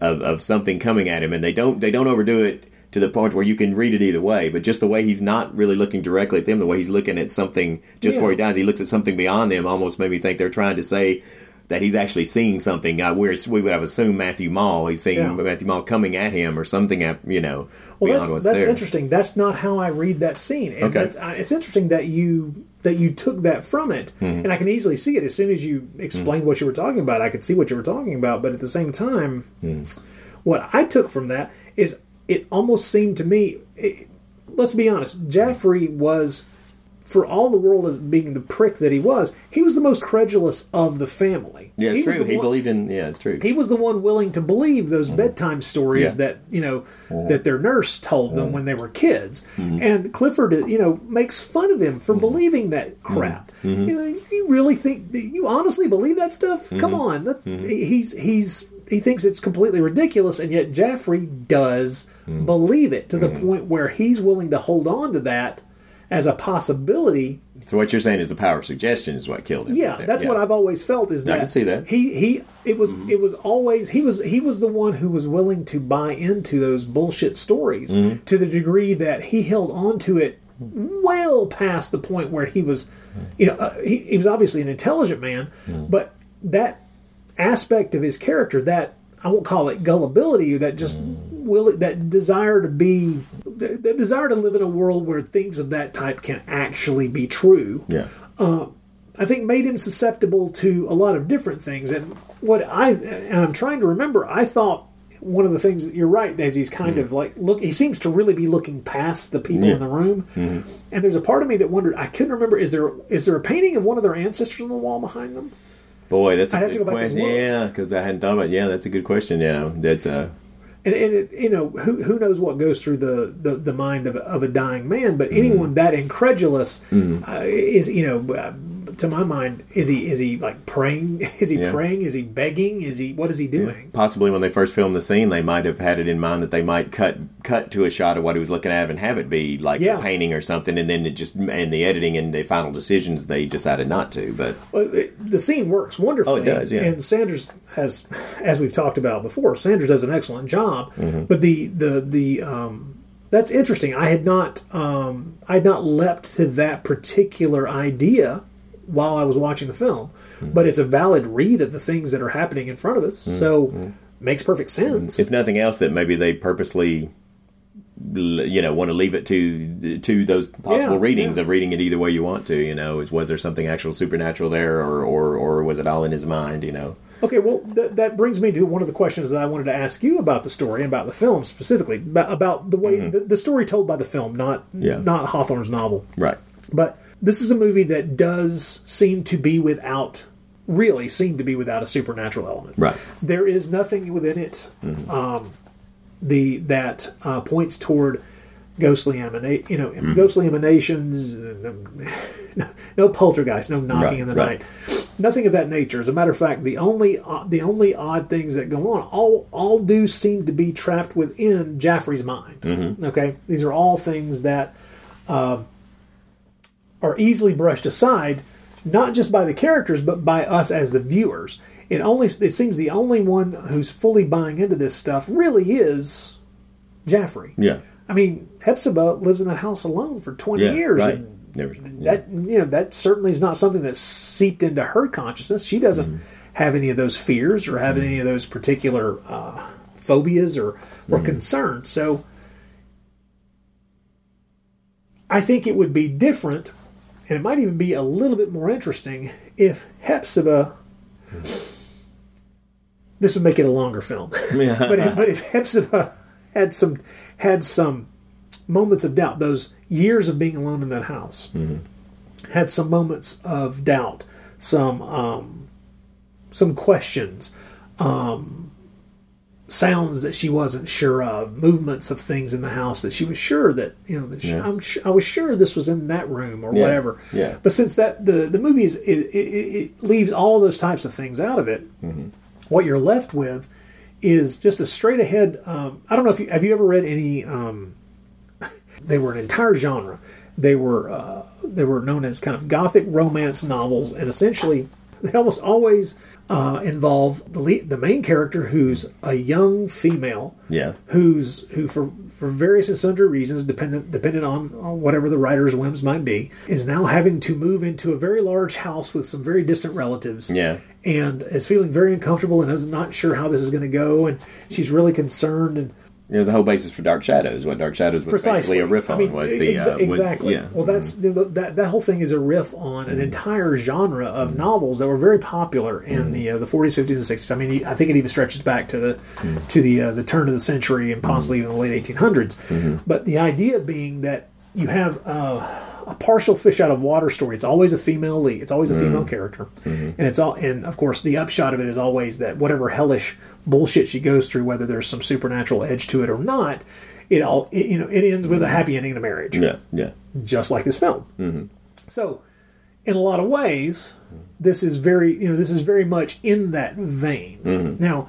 of, of something coming at him, and they don't they don't overdo it to the point where you can read it either way. But just the way he's not really looking directly at them, the way he's looking at something just Yeah. before he dies, he looks at something beyond them. Almost made me think they're trying to say that he's actually seeing something. Uh, where we would have assumed Matthew Maule, he's seeing Yeah. Matthew Maule coming at him or something. At, you know, Well, beyond that's, what's that's there. interesting. That's not how I read that scene. And Okay. that's, uh, it's interesting that you that you took that from it, Mhm. and I can easily see it as soon as you explained what you were talking about. I could see what you were talking about, but at the same time, what I took from that is it almost seemed to me. It, let's be honest, Jaffrey was. For all the world as being the prick that he was, he was the most credulous of the family. Yeah, He true. He one- believed in. Yeah, it's true. he was the one willing to believe those bedtime stories Mm-hmm. Yeah. that you know Mhm. that their nurse told them when they were kids and clifford you know makes fun of him Mm-hmm. for believing that crap You, know, you really think you honestly believe that stuff come on that's he's he's he thinks it's completely ridiculous and yet jaffrey does Mm-hmm. believe it to the point where he's willing to hold on to that as a possibility So what you're saying is the power of suggestion is what killed him. yeah, that's what I've always felt is that I can see that. he he it was it was always he was he was the one who was willing to buy into those bullshit stories Mhm. to the degree that he held on to it well past the point where he was you know uh, he, he was obviously an intelligent man but that aspect of his character that I won't call it gullibility that just will that desire to be that desire to live in a world where things of that type can actually be true Yeah. uh, I think made him susceptible to a lot of different things. And what I and I'm trying to remember, I thought one of the things that you're right, as he's kind of like look, he seems to really be looking past the people Yeah. in the room. Mhm. And there's a part of me that wondered, I couldn't remember, is there is there a painting of one of their ancestors on the wall behind them? Boy, that's a I'd have to good go back and question. Yeah, because I hadn't thought about. Yeah, that's a good question. You know, that's uh, And, and it, you know who who knows what goes through the, the, the mind of, of a dying man, but Mm-hmm. anyone that incredulous Mhm. uh, is you know uh, to my mind is he is he like praying is he Yeah. praying is he begging is he what is he doing possibly when they first filmed the scene, they might have had it in mind that they might cut cut to a shot of what he was looking at and have it be like Yeah. a painting or something, and then it just and the editing and the final decisions they decided not to. But Well, it, the scene works wonderfully. Oh, it does, yeah. And Sanders has, as we've talked about before, Sanders does an excellent job. Mhm. But the the the um, that's interesting. I had not um, I had not leapt to that particular idea while I was watching the film, Mm-hmm. but it's a valid read of the things that are happening in front of us. Mhm. So Mhm. makes perfect sense. if nothing else, that maybe they purposely. You know, want to leave it to to those possible Yeah, readings yeah. of reading it either way you want to. You know, is was there something actual supernatural there, or or or was it all in his mind? You know, Okay, well, th- that brings me to one of the questions that I wanted to ask you about the story and about the film specifically, about, the way the, the story told by the film, not Mm-hmm. Yeah. not Hawthorne's novel. right? But this is a movie that does seem to be without, really seem to be without a supernatural element. Right. There is nothing within it um, the that uh, points toward ghostly emanate, you know, Mm-hmm. ghostly emanations. No, no poltergeist, no knocking Right, in the right. night, nothing of that nature. As a matter of fact, the only uh, the only odd things that go on all all do seem to be trapped within Jaffrey's mind. Mhm. Okay, these are all things that um, are easily brushed aside not just by the characters, but by us as the viewers. It only it seems the only one who's fully buying into this stuff really is Jaffrey. Yeah. I mean, Hepzibah lives in that house alone for twenty Yeah, years, right. and Never, that you know that certainly is not something that's seeped into her consciousness. She doesn't Mm-hmm. have any of those fears or have any of those particular uh, phobias or or Mm-hmm. concerns. So I think it would be different, and it might even be a little bit more interesting if Hepzibah. This would make it a longer film, but if, but if Hepzibah had some had some moments of doubt, those years of being alone in that house, had some moments of doubt, some um, some questions, um, sounds that she wasn't sure of, movements of things in the house that she was sure that you know that she, Yeah. I was sure this was in that room or Yeah. whatever. Yeah. But since that the the movies it, it, it it leaves all those types of things out of it, Mm-hmm. what you're left with is just a straight ahead. Um, I don't know if you have you ever read any. Um, they were an entire genre. They were uh, they were known as kind of gothic romance novels, and essentially they almost always uh, involve the lead, the main character who's a young female Yeah. who's who for for various and sundry reasons, dependent dependent on, on whatever the writer's whims might be, is now having to move into a very large house with some very distant relatives. Yeah. And is feeling very uncomfortable and is not sure how this is going to go, and she's really concerned and You know, the whole basis for Dark Shadows, what Dark Shadows was precisely basically a riff on I mean, was the uh, was- exactly. yeah. Well, that's the, that that whole thing is a riff on Mm-hmm. an entire genre of novels that were very popular in Mm-hmm. the uh, the 40s, 50s, and 60s. I mean, I think it even stretches back to the Mm-hmm. to the uh, the turn of the century and possibly even the late 1800s. Mm-hmm. But the idea being that you have uh, a partial fish out of water story. It's always a female lead. It's always a female Mhm. character, Mhm. and it's all. And of course, the upshot of it is always that whatever hellish bullshit she goes through, whether there's some supernatural edge to it or not, it all it, you know it ends with a happy ending in a marriage. Yeah, yeah. just like this film. Mm-hmm. So, in a lot of ways, this is very you know this is very much in that vein. Mhm. Now,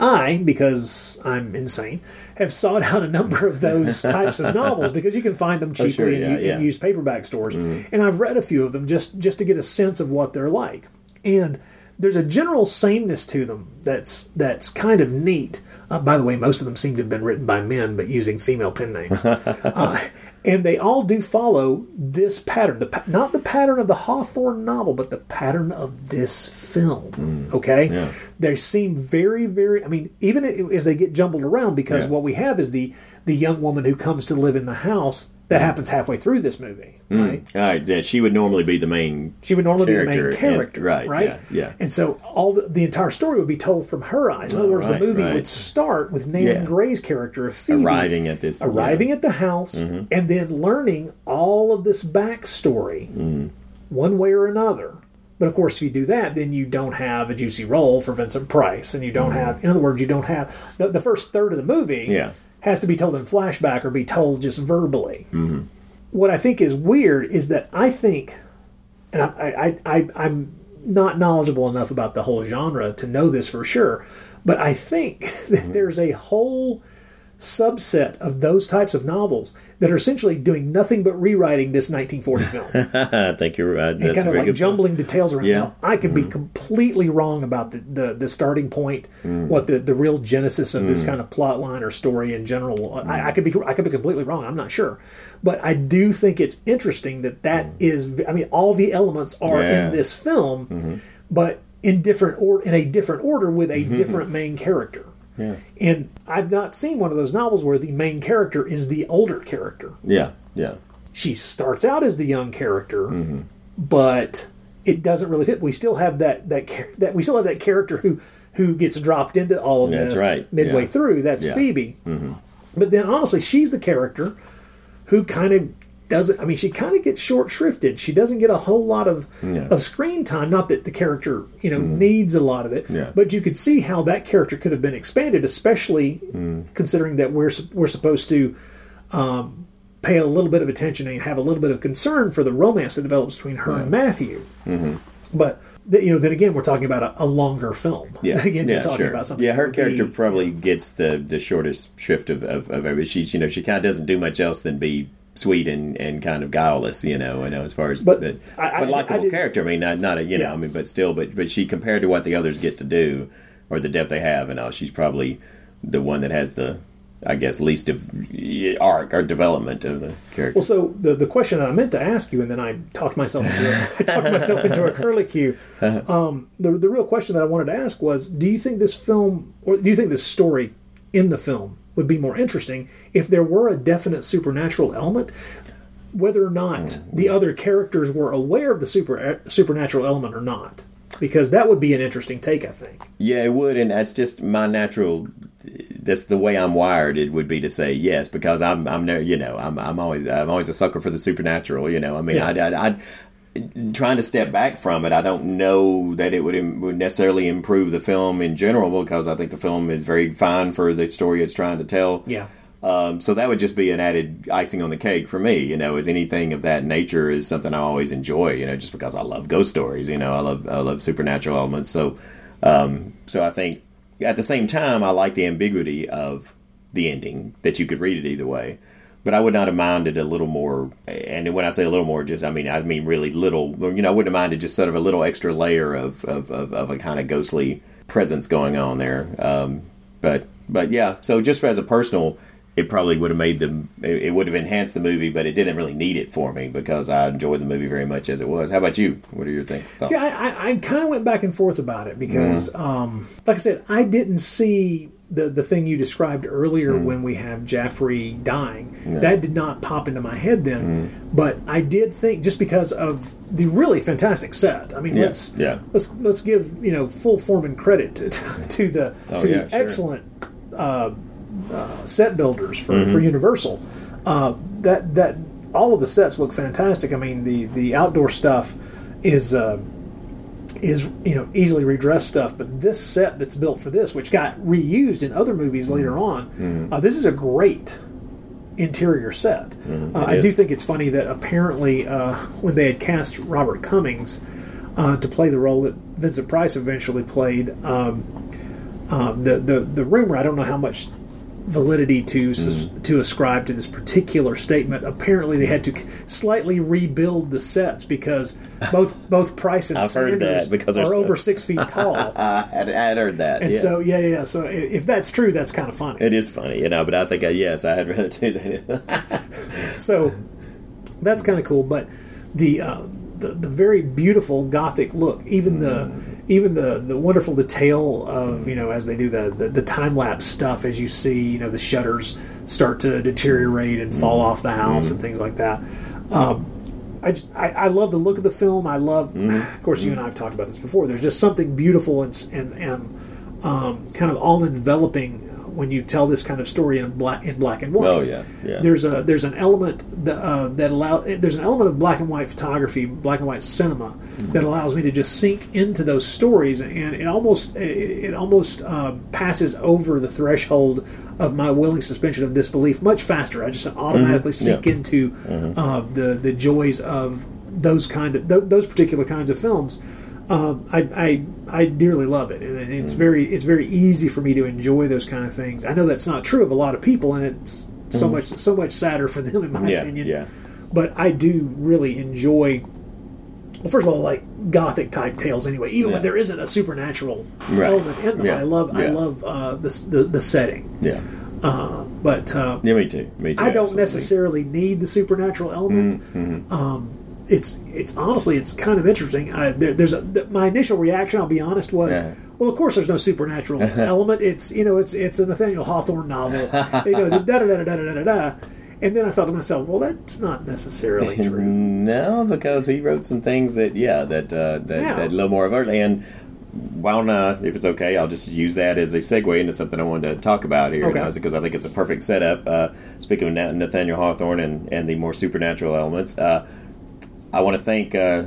I because I'm insane have sought out a number of those types of novels because you can find them Oh, cheaply sure, in, yeah, in used paperback stores, Mhm. and I've read a few of them just just to get a sense of what they're like. And there's a general sameness to them that's that's kind of neat. Uh, by the way, most of them seem to have been written by men, but using female pen names. uh, and they all do follow this pattern. The, not the pattern of the Hawthorne novel, but the pattern of this film. Mm. Okay? yeah. They seem very, very. I mean, even as they get jumbled around, because Yeah. what we have is the the young woman who comes to live in the house. That happens halfway through this movie, Mm. right? All right, yeah, she would normally be the main. She would normally be the main and- character, right? right? Yeah, yeah. And so all the, the entire story would be told from her eyes. In other words, right, the movie right. would start with Nan Yeah. Grey's character of Phoebe Arriving at this- arriving yeah. at the house, Mhm. and then learning all of this backstory, one way or another. But of course, if you do that, then you don't have a juicy role for Vincent Price, and you don't have, in other words, you don't have the, the first third of the movie. Yeah. Has to be told in flashback or be told just verbally Mm-hmm. what I think is weird is that I think, and I, I, I, I'm not knowledgeable enough about the whole genre to know this for sure, but I think that there's a whole subset of those types of novels that are essentially doing nothing but rewriting this 1940 film I think you're right. and That's kind a of like jumbling details around. Yeah. Now, I could be completely wrong about the, the, the starting point, Mm. what the, the real genesis of this Mm. kind of plot line or story in general. I, I could be I could be completely wrong. I'm not sure, but I do think it's interesting that that is. I mean, all the elements are Mm. Yeah. in this film, Mhm. but in different or in a different order with a Mhm. different main character. Yeah. And I've not seen one of those novels where the main character is the older character Yeah, yeah. she starts out as the young character, Mm-hmm. but it doesn't really fit. We still have that that that we still have that character who who gets dropped into all of That's this right. midway Yeah. through. That's Yeah. Phoebe. Mm-hmm. But then honestly, she's the character who kind of doesn't. I mean, she kind of gets short shrifted. She doesn't get a whole lot of Yeah. of screen time. Not that the character you know needs a lot of it, Yeah. but you could see how that character could have been expanded, especially Mm. considering that we're we're supposed to um, pay a little bit of attention and have a little bit of concern for the romance that develops between her and Matthew. Mm-hmm. But you know, then again, we're talking about a, a longer film. Yeah, again, yeah, talking sure. about something. Yeah, her character be- probably gets the the shortest shrift of of, of every. She's you know she kind of doesn't do much else than be sweet and, and kind of guileless, you know, you know, as far as But but, I- I- but I likable character. I mean, not not a you know, I mean, but still, but but she compared to what the others get to do or the depth they have, and all, she's probably the one that has the, I guess, least of arc or development of the character. Well, so the the question that I meant to ask you, and then I talked myself into a, I talked myself into a curlicue. Um, the the real question that I wanted to ask was: Do you think this film, or do you think this story in the film would be more interesting if there were a definite supernatural element? Whether or not mm-hmm. the other characters were aware of the super eh, supernatural element or not, because that would be an interesting take, I think. Yeah, it would, and that's just my natural. That's the way I'm wired. It would be to say yes because I'm I'm ne- you know I'm I'm always I'm always a sucker for the supernatural. You know, I mean, Yeah. I, I, I trying to step back from it. I don't know that it would, im- would necessarily improve the film in general because I think the film is very fine for the story it's trying to tell. Yeah. Um, so that would just be an added icing on the cake for me. You know, is anything of that nature is something I always enjoy. You know, just because I love ghost stories. You know, I love I love supernatural elements. So, um, so I think at the same time I like the ambiguity of the ending that you could read it either way. But I would not have minded a little more. And when I say a little more, just I mean I mean really little. You know, I wouldn't have minded just sort of a little extra layer of of, of, of a kind of ghostly presence going on there. Um, but but yeah, so just as a personal, it probably would have made them. It, would have enhanced the movie, but it didn't really need it for me because I enjoyed the movie very much as it was. How about you? What are your thing, thoughts? See, I, I, I kind of went back and forth about it because, um, like I said, I didn't see the the thing you described earlier when we have Jaffrey dying. Yeah. That did not pop into my head then, but I did think just because of the really fantastic set. I mean, Yeah, let's yeah. let's let's give you know full form and credit to, to the Oh, to yeah, the sure. excellent uh, uh, set builders for, Mhm. for Universal. Uh, that that all of the sets look fantastic. I mean, the the outdoor stuff is. Is you know easily redressed stuff, but this set that's built for this, which got reused in other movies later on, Mhm. uh, this is a great interior set. Mhm, Uh, I do think it's funny that apparently uh, when they had cast Robert Cummings uh, to play the role that Vincent Price eventually played, um, um, the the the rumor I don't know how much validity to sus- to ascribe to this particular statement. Apparently, they had to slightly rebuild the sets because both both Price and Sanders because so- over six feet tall. I had, heard that. And yes. so, yeah, yeah. So, if that's true, that's kind of funny. It is funny, you know, but I think uh, yes, I had rather do that. so that's kind of cool. But the, uh, the the very beautiful gothic look, even the mm. even the the wonderful detail of you know as they do the the, the time lapse stuff, as you see you know the shutters start to deteriorate and fall mm. off the house and mm. things like that. Um, I, just, I, I love the look of the film. I love, of course, you and I have talked about this before. There's just something beautiful and and, and um, kind of all enveloping when you tell this kind of story in black in black and white. Oh, yeah, yeah. There's a there's an element that uh, that allow there's an element of black and white photography, black and white cinema that allows me to just sink into those stories, and it almost it, almost uh, passes over the threshold of my willing suspension of disbelief much faster. I just automatically Mhm, sink yeah. into Mhm. uh, the the joys of those kind of th- those particular kinds of films. Um, I, I I dearly love it, and it's very it's very easy for me to enjoy those kind of things. I know that's not true of a lot of people, and it's so Mhm. much so much sadder for them in my Yeah, opinion. yeah. But I do really enjoy. Well, first of all, like gothic type tales. Anyway, even Yeah. when there isn't a supernatural Right. element in them, Yeah, I love I love uh, the, the the setting. yeah, Uh, but uh, yeah, me too. Me too. I don't absolutely. necessarily need the supernatural element. Mhm. Um, it's it's honestly it's kind of interesting. I, there, there's a, my initial reaction. I'll be honest was. Yeah. Well, of course, there's no supernatural element. It's you know, it's it's a Nathaniel Hawthorne novel. you know, da da da da da da da. And then I thought to myself, well, that's not necessarily true. no, because he wrote some things that yeah, that uh, that, yeah. that low more overt and why not? If it's okay, I'll just use that as a segue into something I wanted to talk about here because. I think it's a perfect setup. Uh, speaking of Nathaniel Hawthorne and, and the more supernatural elements, uh, I want to thank uh,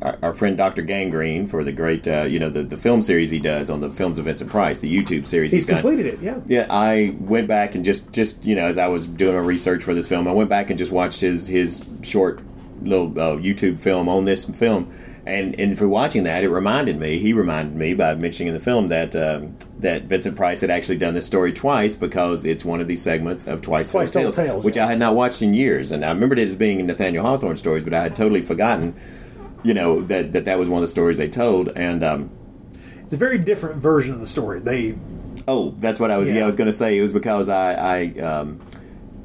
our, our friend Dr. Gangrene for the great, uh, you know, the, the film series he does on the films of Vincent Price, the YouTube series He's done. completed it, yeah. Yeah, I went back and just, just you know, as I was doing a research for this film, I went back and just watched his his short little uh, YouTube film on this film, and and for watching that, it reminded me. He reminded me by mentioning in the film that um, that Vincent Price had actually done this story twice because it's one of these segments of Twice, Twice Told Tales, Tales, which yeah. I had not watched in years, and I remembered it as being Nathaniel Hawthorne stories, but I had totally forgotten. You know that that, that was one of the stories they told, and um, It's a very different version of the story. They Oh, that's what I was. Yeah, Yeah. I was going to say it was because I, I um,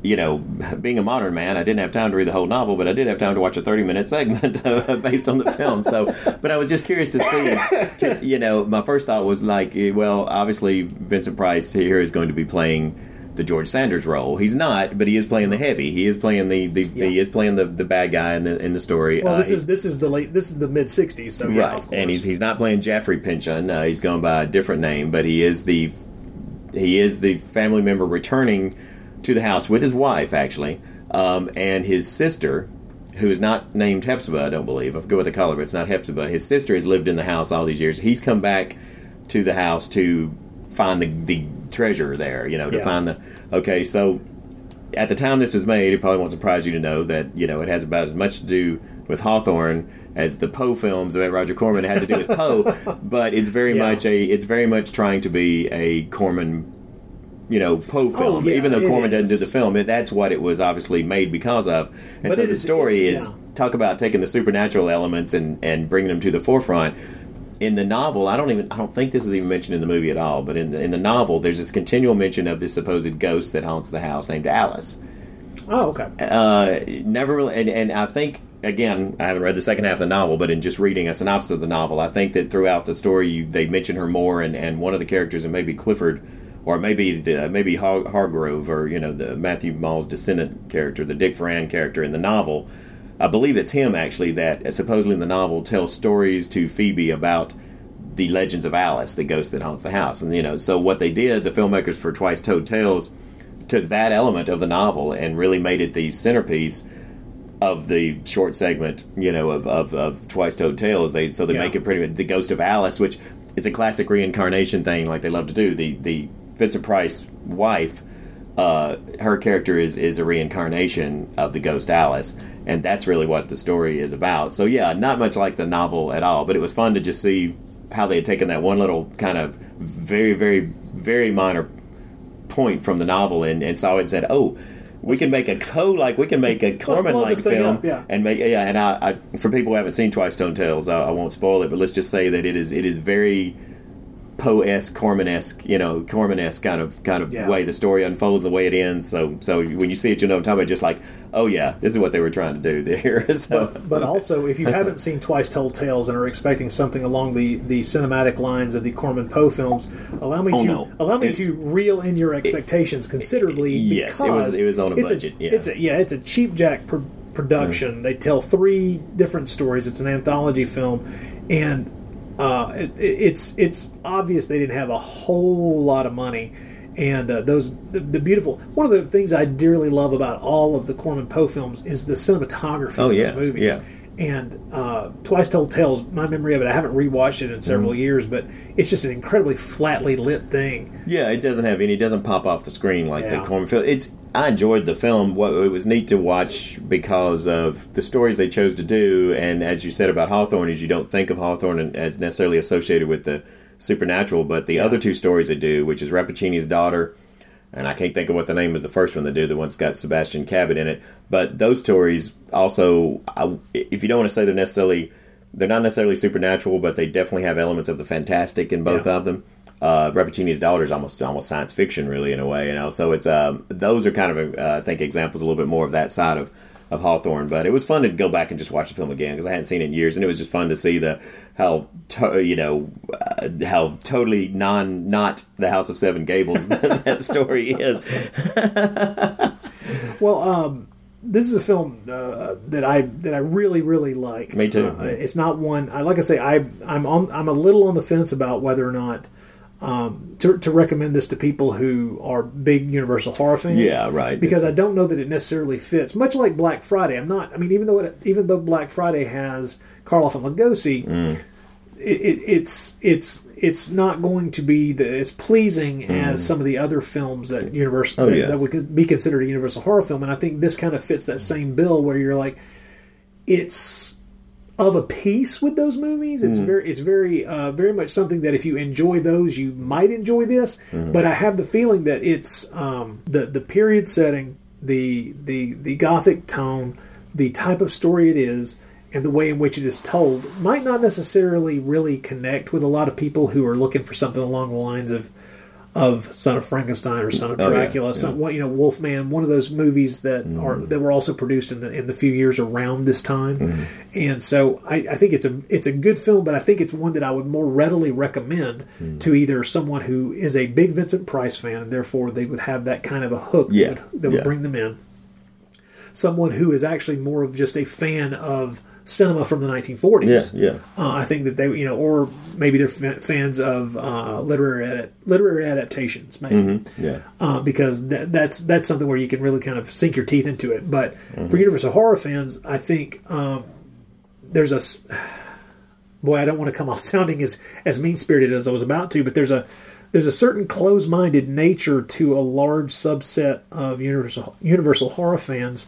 you know, being a modern man, I didn't have time to read the whole novel, but I did have time to watch a thirty-minute segment uh, based on the film. So, but I was just curious to see. You know, my first thought was like, eh, well, obviously Vincent Price here is going to be playing the George Sanders role. He's not, but he is playing the heavy. He is playing the, the he is playing the, the bad guy in the in the story. well, Uh, this he's- is this is the late this is the mid '60s. So right, of course. and he's he's not playing Jaffrey Pyncheon. Uh, he's going by a different name, but he is the he is the family member returning to the house with his wife, actually, um, and his sister, who is not named Hepzibah. I don't believe. I forget what they call her, but it's not Hepzibah. His sister has lived in the house all these years. He's come back to the house to find the the treasure there. You know, to Yeah. find the okay. So at the time this was made, it probably won't surprise you to know that you know it has about as much to do with Hawthorne as the Poe films that Roger Corman had to do with Poe, but it's very Yeah. much a it's very much trying to be a Corman, you know, Poe film. Oh, yeah, Even though Corman doesn't do the film, it, that's what it was obviously made because of. And But so the is- story it- is yeah. talk about taking the supernatural elements and and bringing them to the forefront. In the novel, I don't even I don't think this is even mentioned in the movie at all. But in the in the novel, there's this continual mention of this supposed ghost that haunts the house named Alice. oh, okay. Uh, never really, and, and I think again, I haven't read the second half of the novel, but in just reading a synopsis of the novel, I think that throughout the story, you, they mention her more, and, and one of the characters, and maybe Clifford, or maybe the, maybe Har- Hargrove, or you know the Matthew Maule's descendant character, the Dick Foran character in the novel. I believe it's him actually that supposedly in the novel tells stories to Phoebe about the legends of Alice, the ghost that haunts the house, and you know, so what they did, the filmmakers for Twice Told Tales took that element of the novel and really made it the centerpiece of the short segment, you know, of, of, of Twice Told Tales. They so they Yeah. make it pretty much the Ghost of Alice, which it's a classic reincarnation thing, like they love to do. The the Vincent Price wife, uh, her character is is a reincarnation of the ghost Alice, and that's really what the story is about. So yeah, not much like the novel at all, but it was fun to just see how they had taken that one little kind of very very very minor point from the novel and, and saw it and said, "Oh, we can make a co like we can make a Corman like film up, yeah. and make yeah." And I, I for people who haven't seen Twice Told Tales, I, I won't spoil it, but let's just say that it is it is very Poe esque, Corman esque, you know, Corman esque kind of kind of Yeah. way the story unfolds, the way it ends. So so when you see it, you know I'm talking about. Just like, oh yeah, this is what they were trying to do there. so But, but also, if you haven't seen Twice Told Tales and are expecting something along the, the cinematic lines of the Corman Poe films, allow me Oh, to no. allow me It's- to reel in your expectations considerably. Yes, it was- it was on a it's budget, yeah. it's a, yeah, it's a cheap jack pr- production. They tell three different stories. It's an anthology film, and uh, it, it's it's obvious they didn't have a whole lot of money. And uh, those the, the beautiful one of the things I dearly love about all of the Corman Poe films is the cinematography Oh, of yeah, those movies. yeah. And uh, Twice Told Tales, my memory of it, I haven't rewatched it in several Mm-hmm. years, but it's just an incredibly flatly lit thing. Yeah, it doesn't have any. It doesn't pop off the screen like Yeah. the Corman film. It's. I enjoyed the film. What it was neat to watch because of the stories they chose to do, and as you said about Hawthorne, is you don't think of Hawthorne as necessarily associated with the supernatural, but the other two stories they do, which is Rappaccini's daughter, and I can't think of what the name is the first one they do, the one's got Sebastian Cabot in it. But those stories also, I, if you don't want to say they're necessarily, they're not necessarily supernatural, but they definitely have elements of the fantastic in both Yeah. of them. Uh, Rappaccini's daughter is almost almost science fiction, really, in a way, you know. So it's um, those are kind of, uh, I think, examples a little bit more of that side of of Hawthorne. But it was fun to go back and just watch the film again because I hadn't seen it in years, and it was just fun to see the how to, you know uh, how totally non not the House of Seven Gables that story is. Well, um, this is a film uh, that I that I really really like. Me too. Uh, it's not one. I like I say I I'm on I'm a little on the fence about whether or not. Um, to, to recommend this to people who are big Universal horror fans, Yeah, right. Because It's- I don't know that it necessarily fits. Much like Black Friday, I'm not. I mean, even though it, even though Black Friday has Karloff and Lugosi, Mm. it, it, it's it's it's not going to be the, as pleasing as some of the other films that Universal Mm. Oh, that, yeah. that would be considered a Universal horror film, and I think this kind of fits that same bill where you're like, it's of a piece with those movies. It's Mm. very, it's very, uh, very much something that if you enjoy those, you might enjoy this. Mhm. But I have the feeling that it's um, the the period setting, the the the gothic tone, the type of story it is, and the way in which it is told might not necessarily really connect with a lot of people who are looking for something along the lines of of Son of Frankenstein or Son of Oh, yeah, Dracula, yeah. some you know Wolfman, one of those movies that mm-hmm. are that were also produced in the in the few years around this time, mm-hmm. and so I, I think it's a it's a good film, but I think it's one that I would more readily recommend mm-hmm. to either someone who is a big Vincent Price fan and therefore they would have that kind of a hook Yeah, that would, that would bring them in, someone who is actually more of just a fan of cinema from the 1940s. Yeah, yeah. Uh, I think that they, you know, or maybe they're fa- fans of uh, literary literary adaptations, maybe, Mhm, yeah. uh, because that, that's that's something where you can really kind of sink your teeth into it. But for Mhm. Universal horror fans, I think um, there's a boy. I don't want to come off sounding as as mean spirited as I was about to, but there's a there's a certain closed minded nature to a large subset of Universal Universal horror fans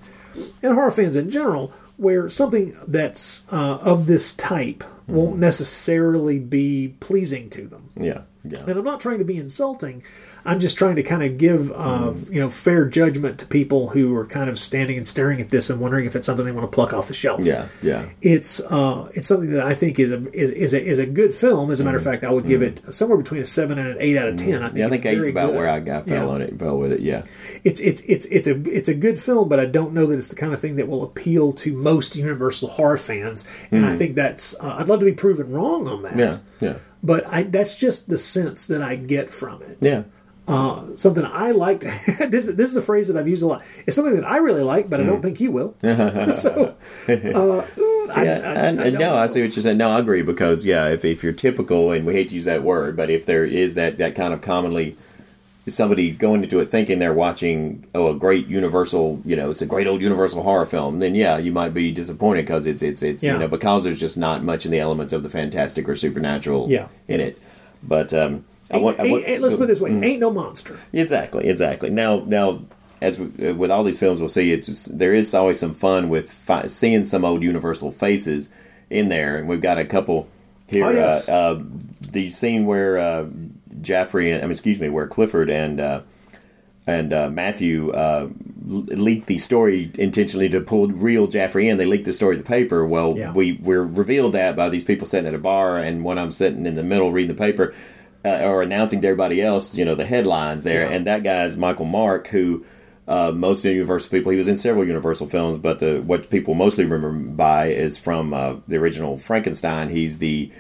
and horror fans in general, where something that's uh, of this type won't necessarily be pleasing to them. Yeah, yeah. And I'm not trying to be insulting. I'm just trying to kind of give uh, you know fair judgment to people who are kind of standing and staring at this and wondering if it's something they want to pluck off the shelf. Yeah, yeah. It's uh, it's something that I think is a is, is a is a good film. As a matter of fact, I would give it somewhere between a seven and an eight out of ten. I think yeah, I think it's eight's about good. where I got fell Yeah. on it, fell with it. Yeah, It's it's it's it's a it's a good film, but I don't know that it's the kind of thing that will appeal to most Universal horror fans. And I Mhm. think that's uh, I'd love to be proven wrong on that. yeah, yeah, But I that's just the sense that I get from it. yeah. Uh, something I liked. this this is a phrase that I've used a lot. It's something that I really like, but I don't think you will. so, uh, I, yeah, I- and, I don't no, I see what you're saying. No, I agree because yeah, if, if you're typical, and we hate to use that word, but if there is that that kind of commonly somebody going into it thinking they're watching oh a great Universal, you know, it's a great old Universal horror film, then yeah, you might be disappointed because it's it's it's Yeah. you know because there's just not much in the elements of the fantastic or supernatural Yeah. in it. But um, I want, I Ain't- want ain't- let's put it this way: Mm. ain't no monster. Exactly, exactly. Now, now, as we, uh, with all these films, we'll see it's just, there is always some fun with fi- seeing some old Universal faces in there, and we've got a couple here. Oh, yes. uh, uh, the scene where uh, Jaffrey, and I mean, excuse me, where Clifford and uh, and uh, Matthew uh, leaked the story intentionally to pull real Jaffrey in. They leaked the story to the paper. Well, Yeah. we we're revealed that by these people sitting at a bar, and when I'm sitting in the middle reading the paper uh, or announcing to everybody else, you know, the headlines there, Yeah. and that guy is Michael Mark, who. Uh, most Universal people, he was in several Universal films, but the what people mostly remember by is from uh, the original Frankenstein. He's the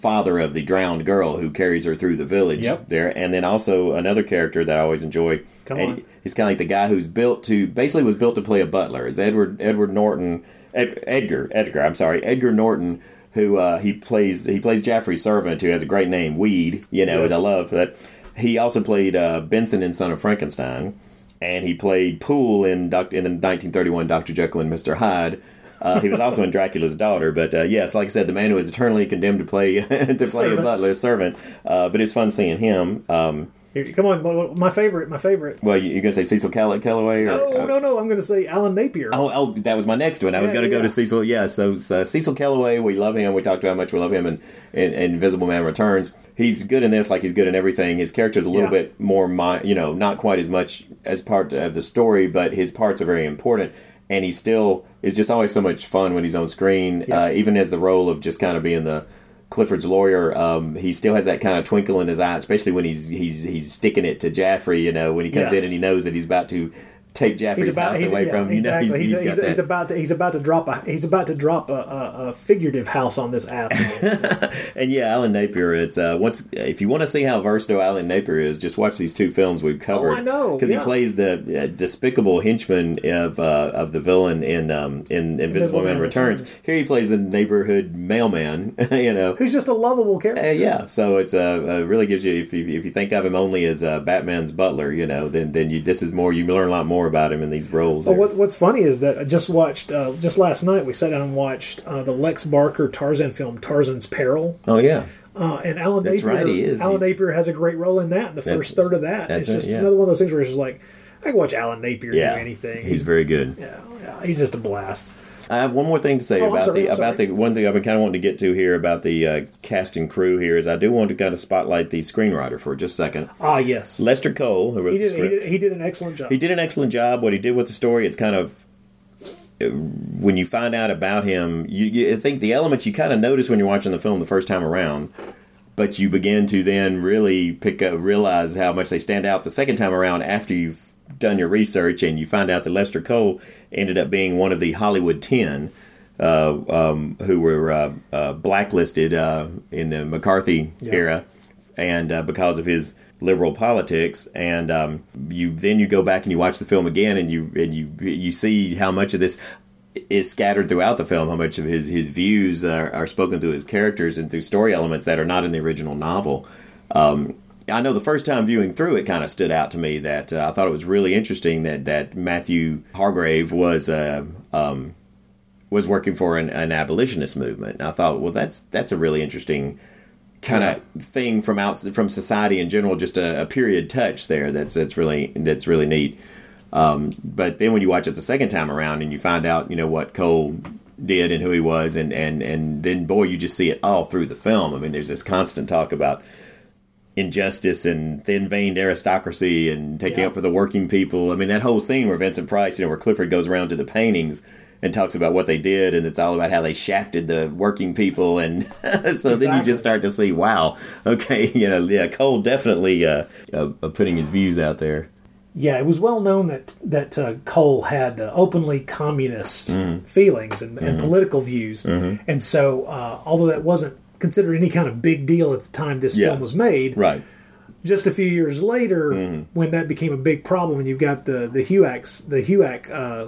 father of the drowned girl who carries her through the village Yep. there, and then also another character that I always enjoy. Come on. He's kind of like the guy who's built to basically was built to play a butler. Is Edward Edward Norton Ed, Edgar Edgar? I'm sorry, Edgar Norton. Who uh, he plays? He plays Jaffrey's servant, who has a great name, Weed. You know, Yes. and I love that. He also played uh, Benson in Son of Frankenstein, and he played Poole in Doc- in the 1931 Doctor Jekyll and Mister Hyde. Uh, he was also in Dracula's Daughter, but uh, yes, like I said, the man who is eternally condemned to play to play a Servants. butler, servant. Uh, but it's fun seeing him. Um, come on, my favorite, my favorite. well, you're gonna say Cecil Call- Calloway? Or, No, no, no. I'm going to say Alan Napier. Oh, oh, that was my next one. I was going to go to Cecil. Yeah, so, so Cecil Kellaway, we love him. We talked about how much we love him in, in, in Invisible Man Returns. He's good in this, like he's good in everything. His character's a little Yeah. bit more, mi- you know, not quite as much as part of the story, but his parts are very important. And he still is just always so much fun when he's on screen, Yeah. uh, even as the role of just kind of being the Clifford's lawyer. Um, he still has that kind of twinkle in his eye, especially when he's he's he's sticking it to Jaffrey. You know, when he comes Yes. in and he knows that he's about to take Jaffrey's He's about house away yeah, from him. You exactly. know, he's, he's, he's, he's, about to he's about to drop a he's about to drop a, a, a figurative house on this asshole. And yeah, Alan Napier. It's uh, once if you want to see how versatile Alan Napier is, just watch these two films we've covered. Oh, I know, because yeah. he plays the uh, despicable henchman of uh, of the villain in um, in Invisible Man, Man Returns. Returns. Here he plays the neighborhood mailman. you know. Who's just a lovable character. Uh, yeah, so it's uh, uh, really gives you if you if you think of him only as uh, Batman's butler, you know, then then you this is more you learn a lot more about him in these roles. Well, what, what's funny is that I just watched uh, just last night. We sat down and watched uh, the Lex Barker Tarzan film Tarzan's Peril. oh yeah, Uh, and Alan That's Napier, right, he is. Alan He's- Napier has a great role in that. The first third of that, it's it, just yeah. another one of those things where it's just like I can watch Alan Napier yeah, do anything. He's very good. yeah, yeah, he's just a blast. I have one more thing to say Oh, about sorry, the about the one thing I've been kind of wanting to get to here about the uh, cast and crew here is I do want to kind of spotlight the screenwriter for just a second. Ah, yes. Lester Cole, who wrote He the did, he, did, he did an excellent job. He did an excellent job. What he did with the story, it's kind of uh, when you find out about him, you, you I think the elements you kind of notice when you're watching the film the first time around, but you begin to then really pick up, realize how much they stand out the second time around after you've done your research and you find out that Lester Cole ended up being one of the Hollywood Ten. Uh, um, who were uh, uh, blacklisted uh, in the McCarthy Yeah. era, and uh, because of his liberal politics, and um, you then you go back and you watch the film again, and you and you you see how much of this is scattered throughout the film, how much of his his views are, are spoken through his characters and through story elements that are not in the original novel. Um, I know the first time viewing through it kind of stood out to me that uh, I thought it was really interesting that that Matthew Holgrave was uh, um, was working for an, an abolitionist movement. And I thought, well, that's that's a really interesting kind of thing from out from society in general. Just a, a period touch there. That's that's really that's really neat. Um, but then when you watch it the second time around and you find out, you know what Cole did and who he was, and and and then boy, you just see it all through the film. I mean, there's this constant talk about injustice and thin-veined aristocracy and taking Yeah. up for the working people. I mean, that whole scene where Vincent Price, you know, where Clifford goes around to the paintings and talks about what they did, and it's all about how they shafted the working people, and so then you just start to see, wow, okay, you know, yeah, Cole definitely uh, uh, putting his views out there. Yeah, it was well known that that uh, Cole had uh, openly communist feelings and, and political views, Mhm. and so uh, although that wasn't considered any kind of big deal at the time this Yeah. film was made, Right. just a few years later, Mm-hmm. when that became a big problem, and you've got the the HUACs, the HUAC uh,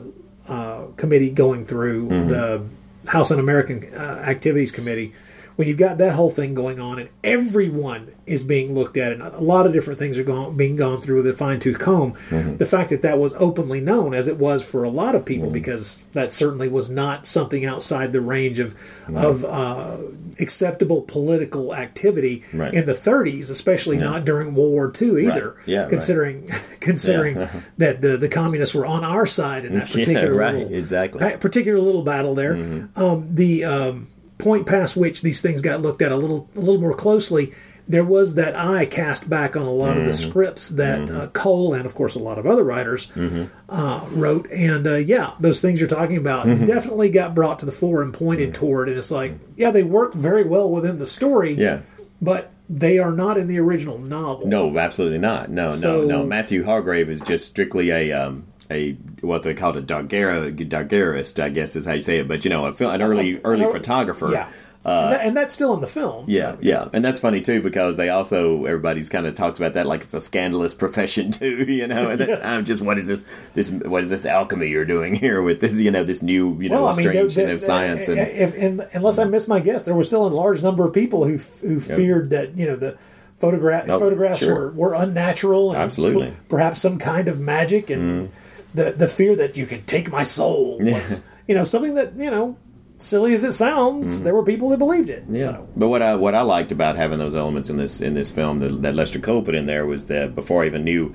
uh, committee going through Mhm. the House Un-American uh, Activities Committee, when you've got that whole thing going on, and everyone is being looked at, and a lot of different things are going, being gone through with a fine tooth comb. Mhm. The fact that that was openly known, as it was for a lot of Mm-hmm. people, because that certainly was not something outside the range of Mm-hmm. of uh, acceptable political activity Right. in the 30s, especially No. not during World War II either. Yeah, right. considering considering Yeah. that the the communists were on our side in that Yeah, particular right, little, exactly. Mm-hmm. that particular little battle there. Um, the um, point past which these things got looked at a little a little more closely. There was that eye cast back on a lot of the Mhm. scripts that uh, Cole and, of course, a lot of other writers Mm-hmm. uh, wrote. And uh, yeah, those things you're talking about Mhm. definitely got brought to the fore and pointed toward. And it's like, yeah, they work very well within the story, Yeah. but they are not in the original novel. No, absolutely not. No, So- no, no. Matthew Holgrave is just strictly a um, a what they called a Dargera, Dargerist, I guess is how you say it. But you know, a, an early early Uh, photographer. Yeah. Uh, and, that, and that's still in the film. Yeah, yeah, and that's funny too because they also everybody's kind of talks about that like it's a scandalous profession too, you know. At that time, just what is this? This what is this alchemy you're doing here with this? You know, this new you know Well, I mean, strange you know, science and if, and unless I missed my guess, there was still a large number of people who who feared that you know the photograph Oh, photographs sure. were, were unnatural and Absolutely. perhaps some kind of magic and the the fear that you could take my soul Yeah. was you know something that you know silly as it sounds there were people that believed it Yeah, so but what I what I liked about having those elements in this in this film that, that Lester Cole put in there was that before I even knew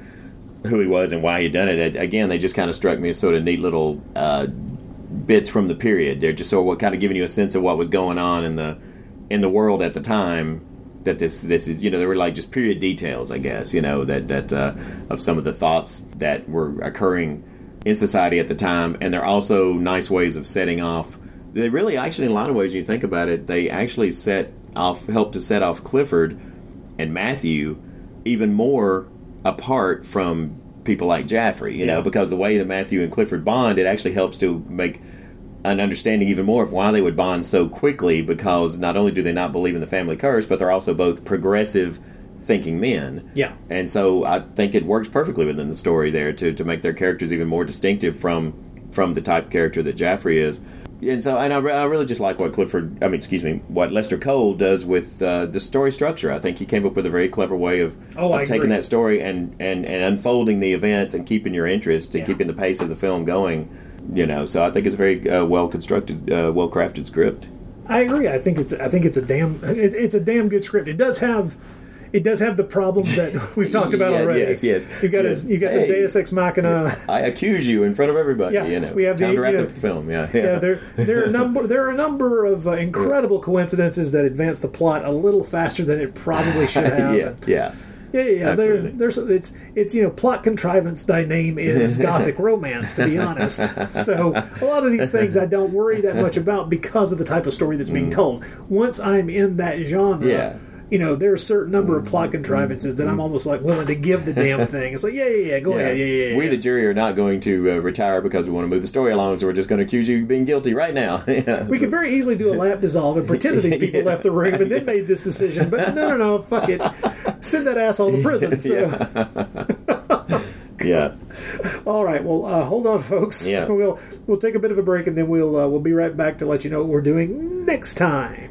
who he was and why he'd done it, it again they just kind of struck me as sort of neat little uh, bits from the period. They're just sort of what kind of giving you a sense of what was going on in the in the world at the time. That this this is you know they were like just period details I guess you know that that uh, of some of the thoughts that were occurring in society at the time, and they're also nice ways of setting off. They really, actually, in a lot of ways, when you think about it, they actually set off, help to set off Clifford and Matthew even more apart from people like Jaffrey, you know, because the way that Matthew and Clifford bond, it actually helps to make an understanding even more of why they would bond so quickly because not only do they not believe in the family curse, but they're also both progressive thinking men. yeah And so I think it works perfectly within the story there to, to make their characters even more distinctive from from the type character that Jaffrey is. And so, and I, re- I really just like what Clifford, I mean, excuse me, what Lester Cole does with uh, the story structure. I think he came up with a very clever way of, Oh, of taking agree. that story and, and, and unfolding the events and keeping your interest and Yeah. keeping the pace of the film going. You know, so I think it's a very uh, well constructed, uh, well crafted script. I agree I think it's I think it's a damn it, it's a damn good script it does have it does have the problems that we've talked about Yeah, already. yes, yes, You've got yes. a, you've got Hey. the Deus Ex Machina. I accuse you in front of everybody. Yeah, you know, we have the- to wrap you know- up the film. Yeah, Yeah, there there are a number there are a number of uh, incredible coincidences that advance the plot a little faster than it probably should have. yeah, yeah. Yeah, yeah, yeah. There, there's it's it's you know plot contrivance. Thy name is gothic romance. To be honest, so a lot of these things I don't worry that much about because of the type of story that's being told. Once I'm in that genre, Mm. Yeah. You know, there are a certain number of plot contrivances that I'm almost like willing to give the damn thing. It's like, yeah, yeah, yeah, go ahead, yeah, yeah. yeah. We, the jury, are not going to uh, retire because we want to move the story along, so we're just going to accuse you of being guilty right now. Yeah. We could very easily do a lap dissolve and pretend that these people left the room and then made this decision. But no, no, no, fuck it. Send that asshole to prison. So. yeah. All right. Well, uh, hold on, folks. Yeah. We'll we'll take a bit of a break and then we'll uh, we'll be right back to let you know what we're doing next time.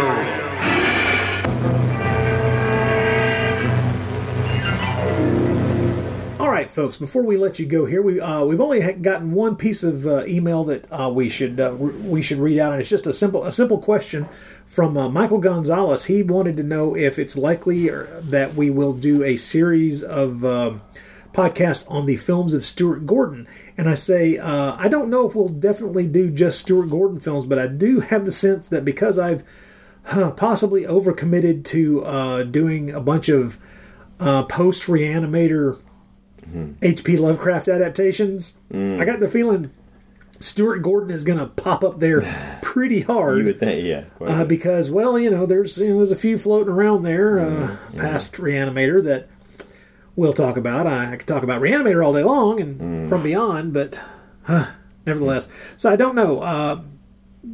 All right, folks. Before we let you go here, we uh, we've only gotten one piece of uh, email that uh, we should uh, re- we should read out, and it's just a simple a simple question from uh, Michael Gonzalez. He wanted to know if it's likely or, that we will do a series of um podcasts on the films of Stuart Gordon. And I say uh, I don't know if we'll definitely do just Stuart Gordon films, but I do have the sense that because I've huh, possibly overcommitted to uh, doing a bunch of uh, post reanimator H.P. Lovecraft adaptations. Mm. I got the feeling Stuart Gordon is going to pop up there pretty hard. You would think, yeah. Uh, because, well, you know, there's you know, there's a few floating around there uh, past Reanimator that we'll talk about. I, I could talk about Reanimator all day long and from beyond, but huh, nevertheless. So I don't know. Uh,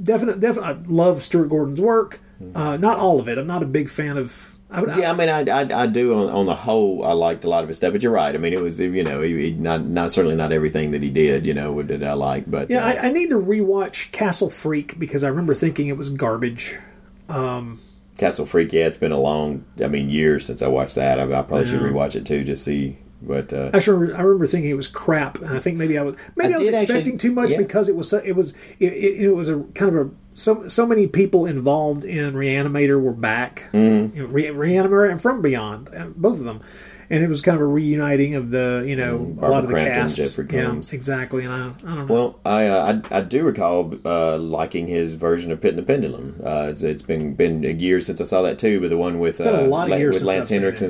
definite, definite. I love Stuart Gordon's work. Uh, not all of it. I'm not a big fan of. I would, yeah, I mean, I, I, I do on, on the whole. I liked a lot of his stuff, but you're right. I mean, it was you know, he, not not certainly not everything that he did. You know, did I like, but Yeah, uh, I, I need to rewatch Castle Freak because I remember thinking it was garbage. Um, Castle Freak. Yeah, it's been a long, I mean, years since I watched that. I, I probably should rewatch it too, just see. But uh, I sure I remember thinking it was crap. I think maybe I was maybe I, I was did actually- expecting too much yeah. because it was it was it, it, it was a kind of a so so many people involved in Reanimator were back. Mhm. You know, Re, Reanimator and From Beyond, both of them. And it was kind of a reuniting of the, you know, a Mm, Barbara lot of the cast. Jeffrey yeah, exactly. And I, I don't know. Well, I, uh, I I do recall uh, liking his version of Pit and the Pendulum. Uh, it's, it's been been a year since I saw that too, but the one with a uh, lot of La- years with Lance seen and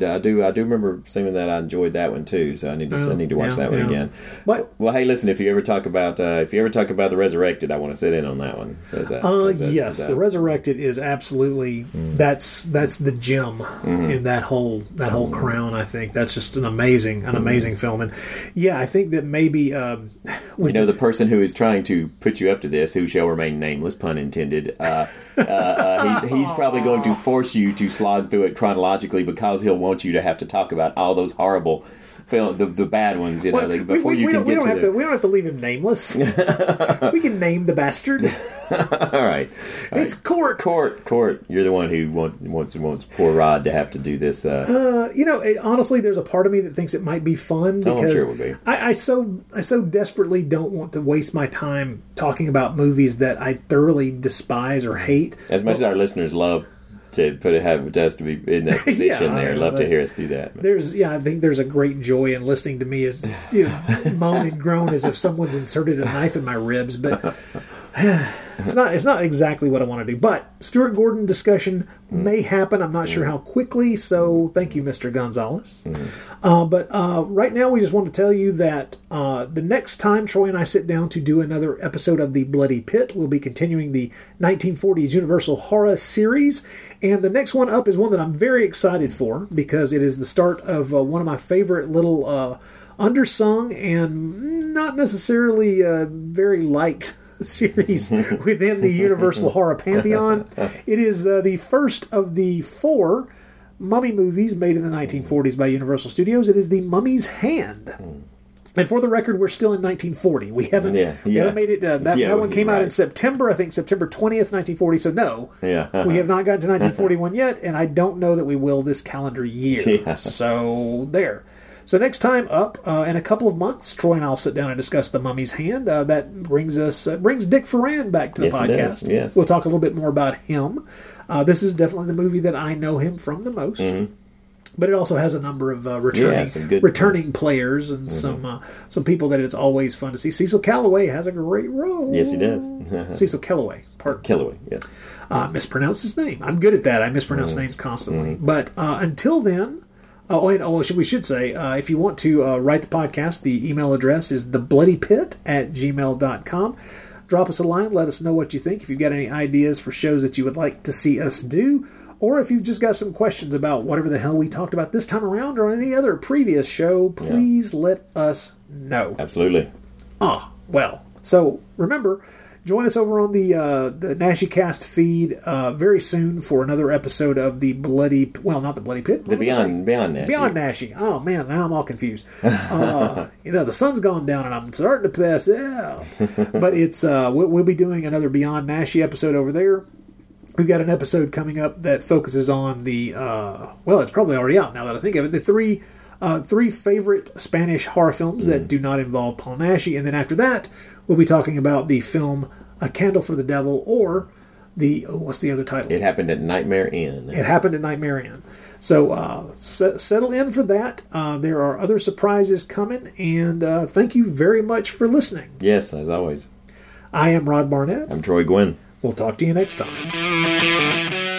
yeah. I, I do I do remember seeing that. I enjoyed that one too, so I need to I need to watch yeah, that one yeah. again. But well, hey, listen, if you ever talk about uh, if you ever talk about the Resurrected, I want to sit in on that one. So that, Uh, that- yes, that- the resurrected is absolutely that's that's the gem Mhm. in that whole that whole crown. I think that's just an amazing an amazing film, and yeah, I think that maybe um, you know the person who is trying to put you up to this, who shall remain nameless, pun intended. Uh, uh, uh, he's he's probably going to force you to slog through it chronologically because he'll want you to have to talk about all those horrible film, the, the bad ones. You know, Well, like, before we- you we can don't, we get don't to have the. to we don't have to leave him nameless. we can name the bastard. all right, It's court. Court, court. You're the one who want, wants wants poor Rod to have to do this. Uh, Uh, you know, it, honestly, there's a part of me that thinks it might be fun Oh, because sure it would be. I, I so I so desperately don't want to waste my time talking about movies that I thoroughly despise or hate. as much as our listeners love to put it, have us to be in that position, I there, love to hear us do that. There's yeah, I think there's a great joy in listening to me as you know, moan and groan as if someone's inserted a knife in my ribs. But it's not it's not exactly what I want to do. But Stuart Gordon discussion may happen. I'm not sure how quickly. So thank you, Mr. Gonzalez. Uh, but uh, right now, we just want to tell you that uh, the next time Troy and I sit down to do another episode of the Bloody Pit, we'll be continuing the 1940s Universal Horror series, and the next one up is one that I'm very excited for because it is the start of uh, one of my favorite little uh, undersung and not necessarily uh, very liked series within the Universal Horror Pantheon. It is uh, the first of the four mummy movies made in the 1940s by Universal Studios. It is The Mummy's Hand. And for the record, we're still in 1940. We haven't, Yeah, we haven't made it. Uh, that, Yeah, that one came out in. September, I think September 20th, 1940. So no, Yeah. we have not gotten to 1941 yet, and I don't know that we will this calendar year. Yeah. So there. So next time up, uh, in a couple of months, Troy and I'll sit down and discuss the Mummy's Hand. Uh, that brings us uh, brings Dick Foran back to the Yes, podcast. yes. We'll talk a little bit more about him. Uh, this is definitely the movie that I know him from the most. But it also has a number of uh, returning Mm-hmm. Yeah, returning players and Mm-hmm. some uh, some people that it's always fun to see. Cecil Calloway has a great role. Yes, he does. Cecil Kellaway. Pardon. Killaway, yes. Uh, mispronounce his name. I'm good at that. I mispronounce Mm. names constantly. But uh, until then, oh, and oh, should, we should say, uh, if you want to uh, write the podcast, the email address is thebloodypit at gmail.com. Drop us a line. Let us know what you think. If you've got any ideas for shows that you would like to see us do, or if you've just got some questions about whatever the hell we talked about this time around or any other previous show, please let us know. Absolutely. Ah, well. So remember, join us over on the uh, the Naschycast feed uh, very soon for another episode of the Bloody. Well, not the Bloody Pit. The what was I Beyond Beyond Nash. Beyond Naschy. Oh man, now I'm all confused. Uh, you know, the sun's gone down and I'm starting to pass out. But it's uh, we'll, be doing another Beyond Naschy episode over there. We've got an episode coming up that focuses on the uh, well, it's probably already out now that I think of it. The three uh, three favorite Spanish horror films that do not involve Paul Naschy, and then after that, we'll be talking about the film A Candle for the Devil or the oh, what's the other title? It happened at Nightmare Inn. It happened at Nightmare Inn. So uh, set, settle in for that. Uh, there are other surprises coming, and uh, thank you very much for listening. Yes, as always. I am Rod Barnett. I'm Troy Guinn. We'll talk to you next time.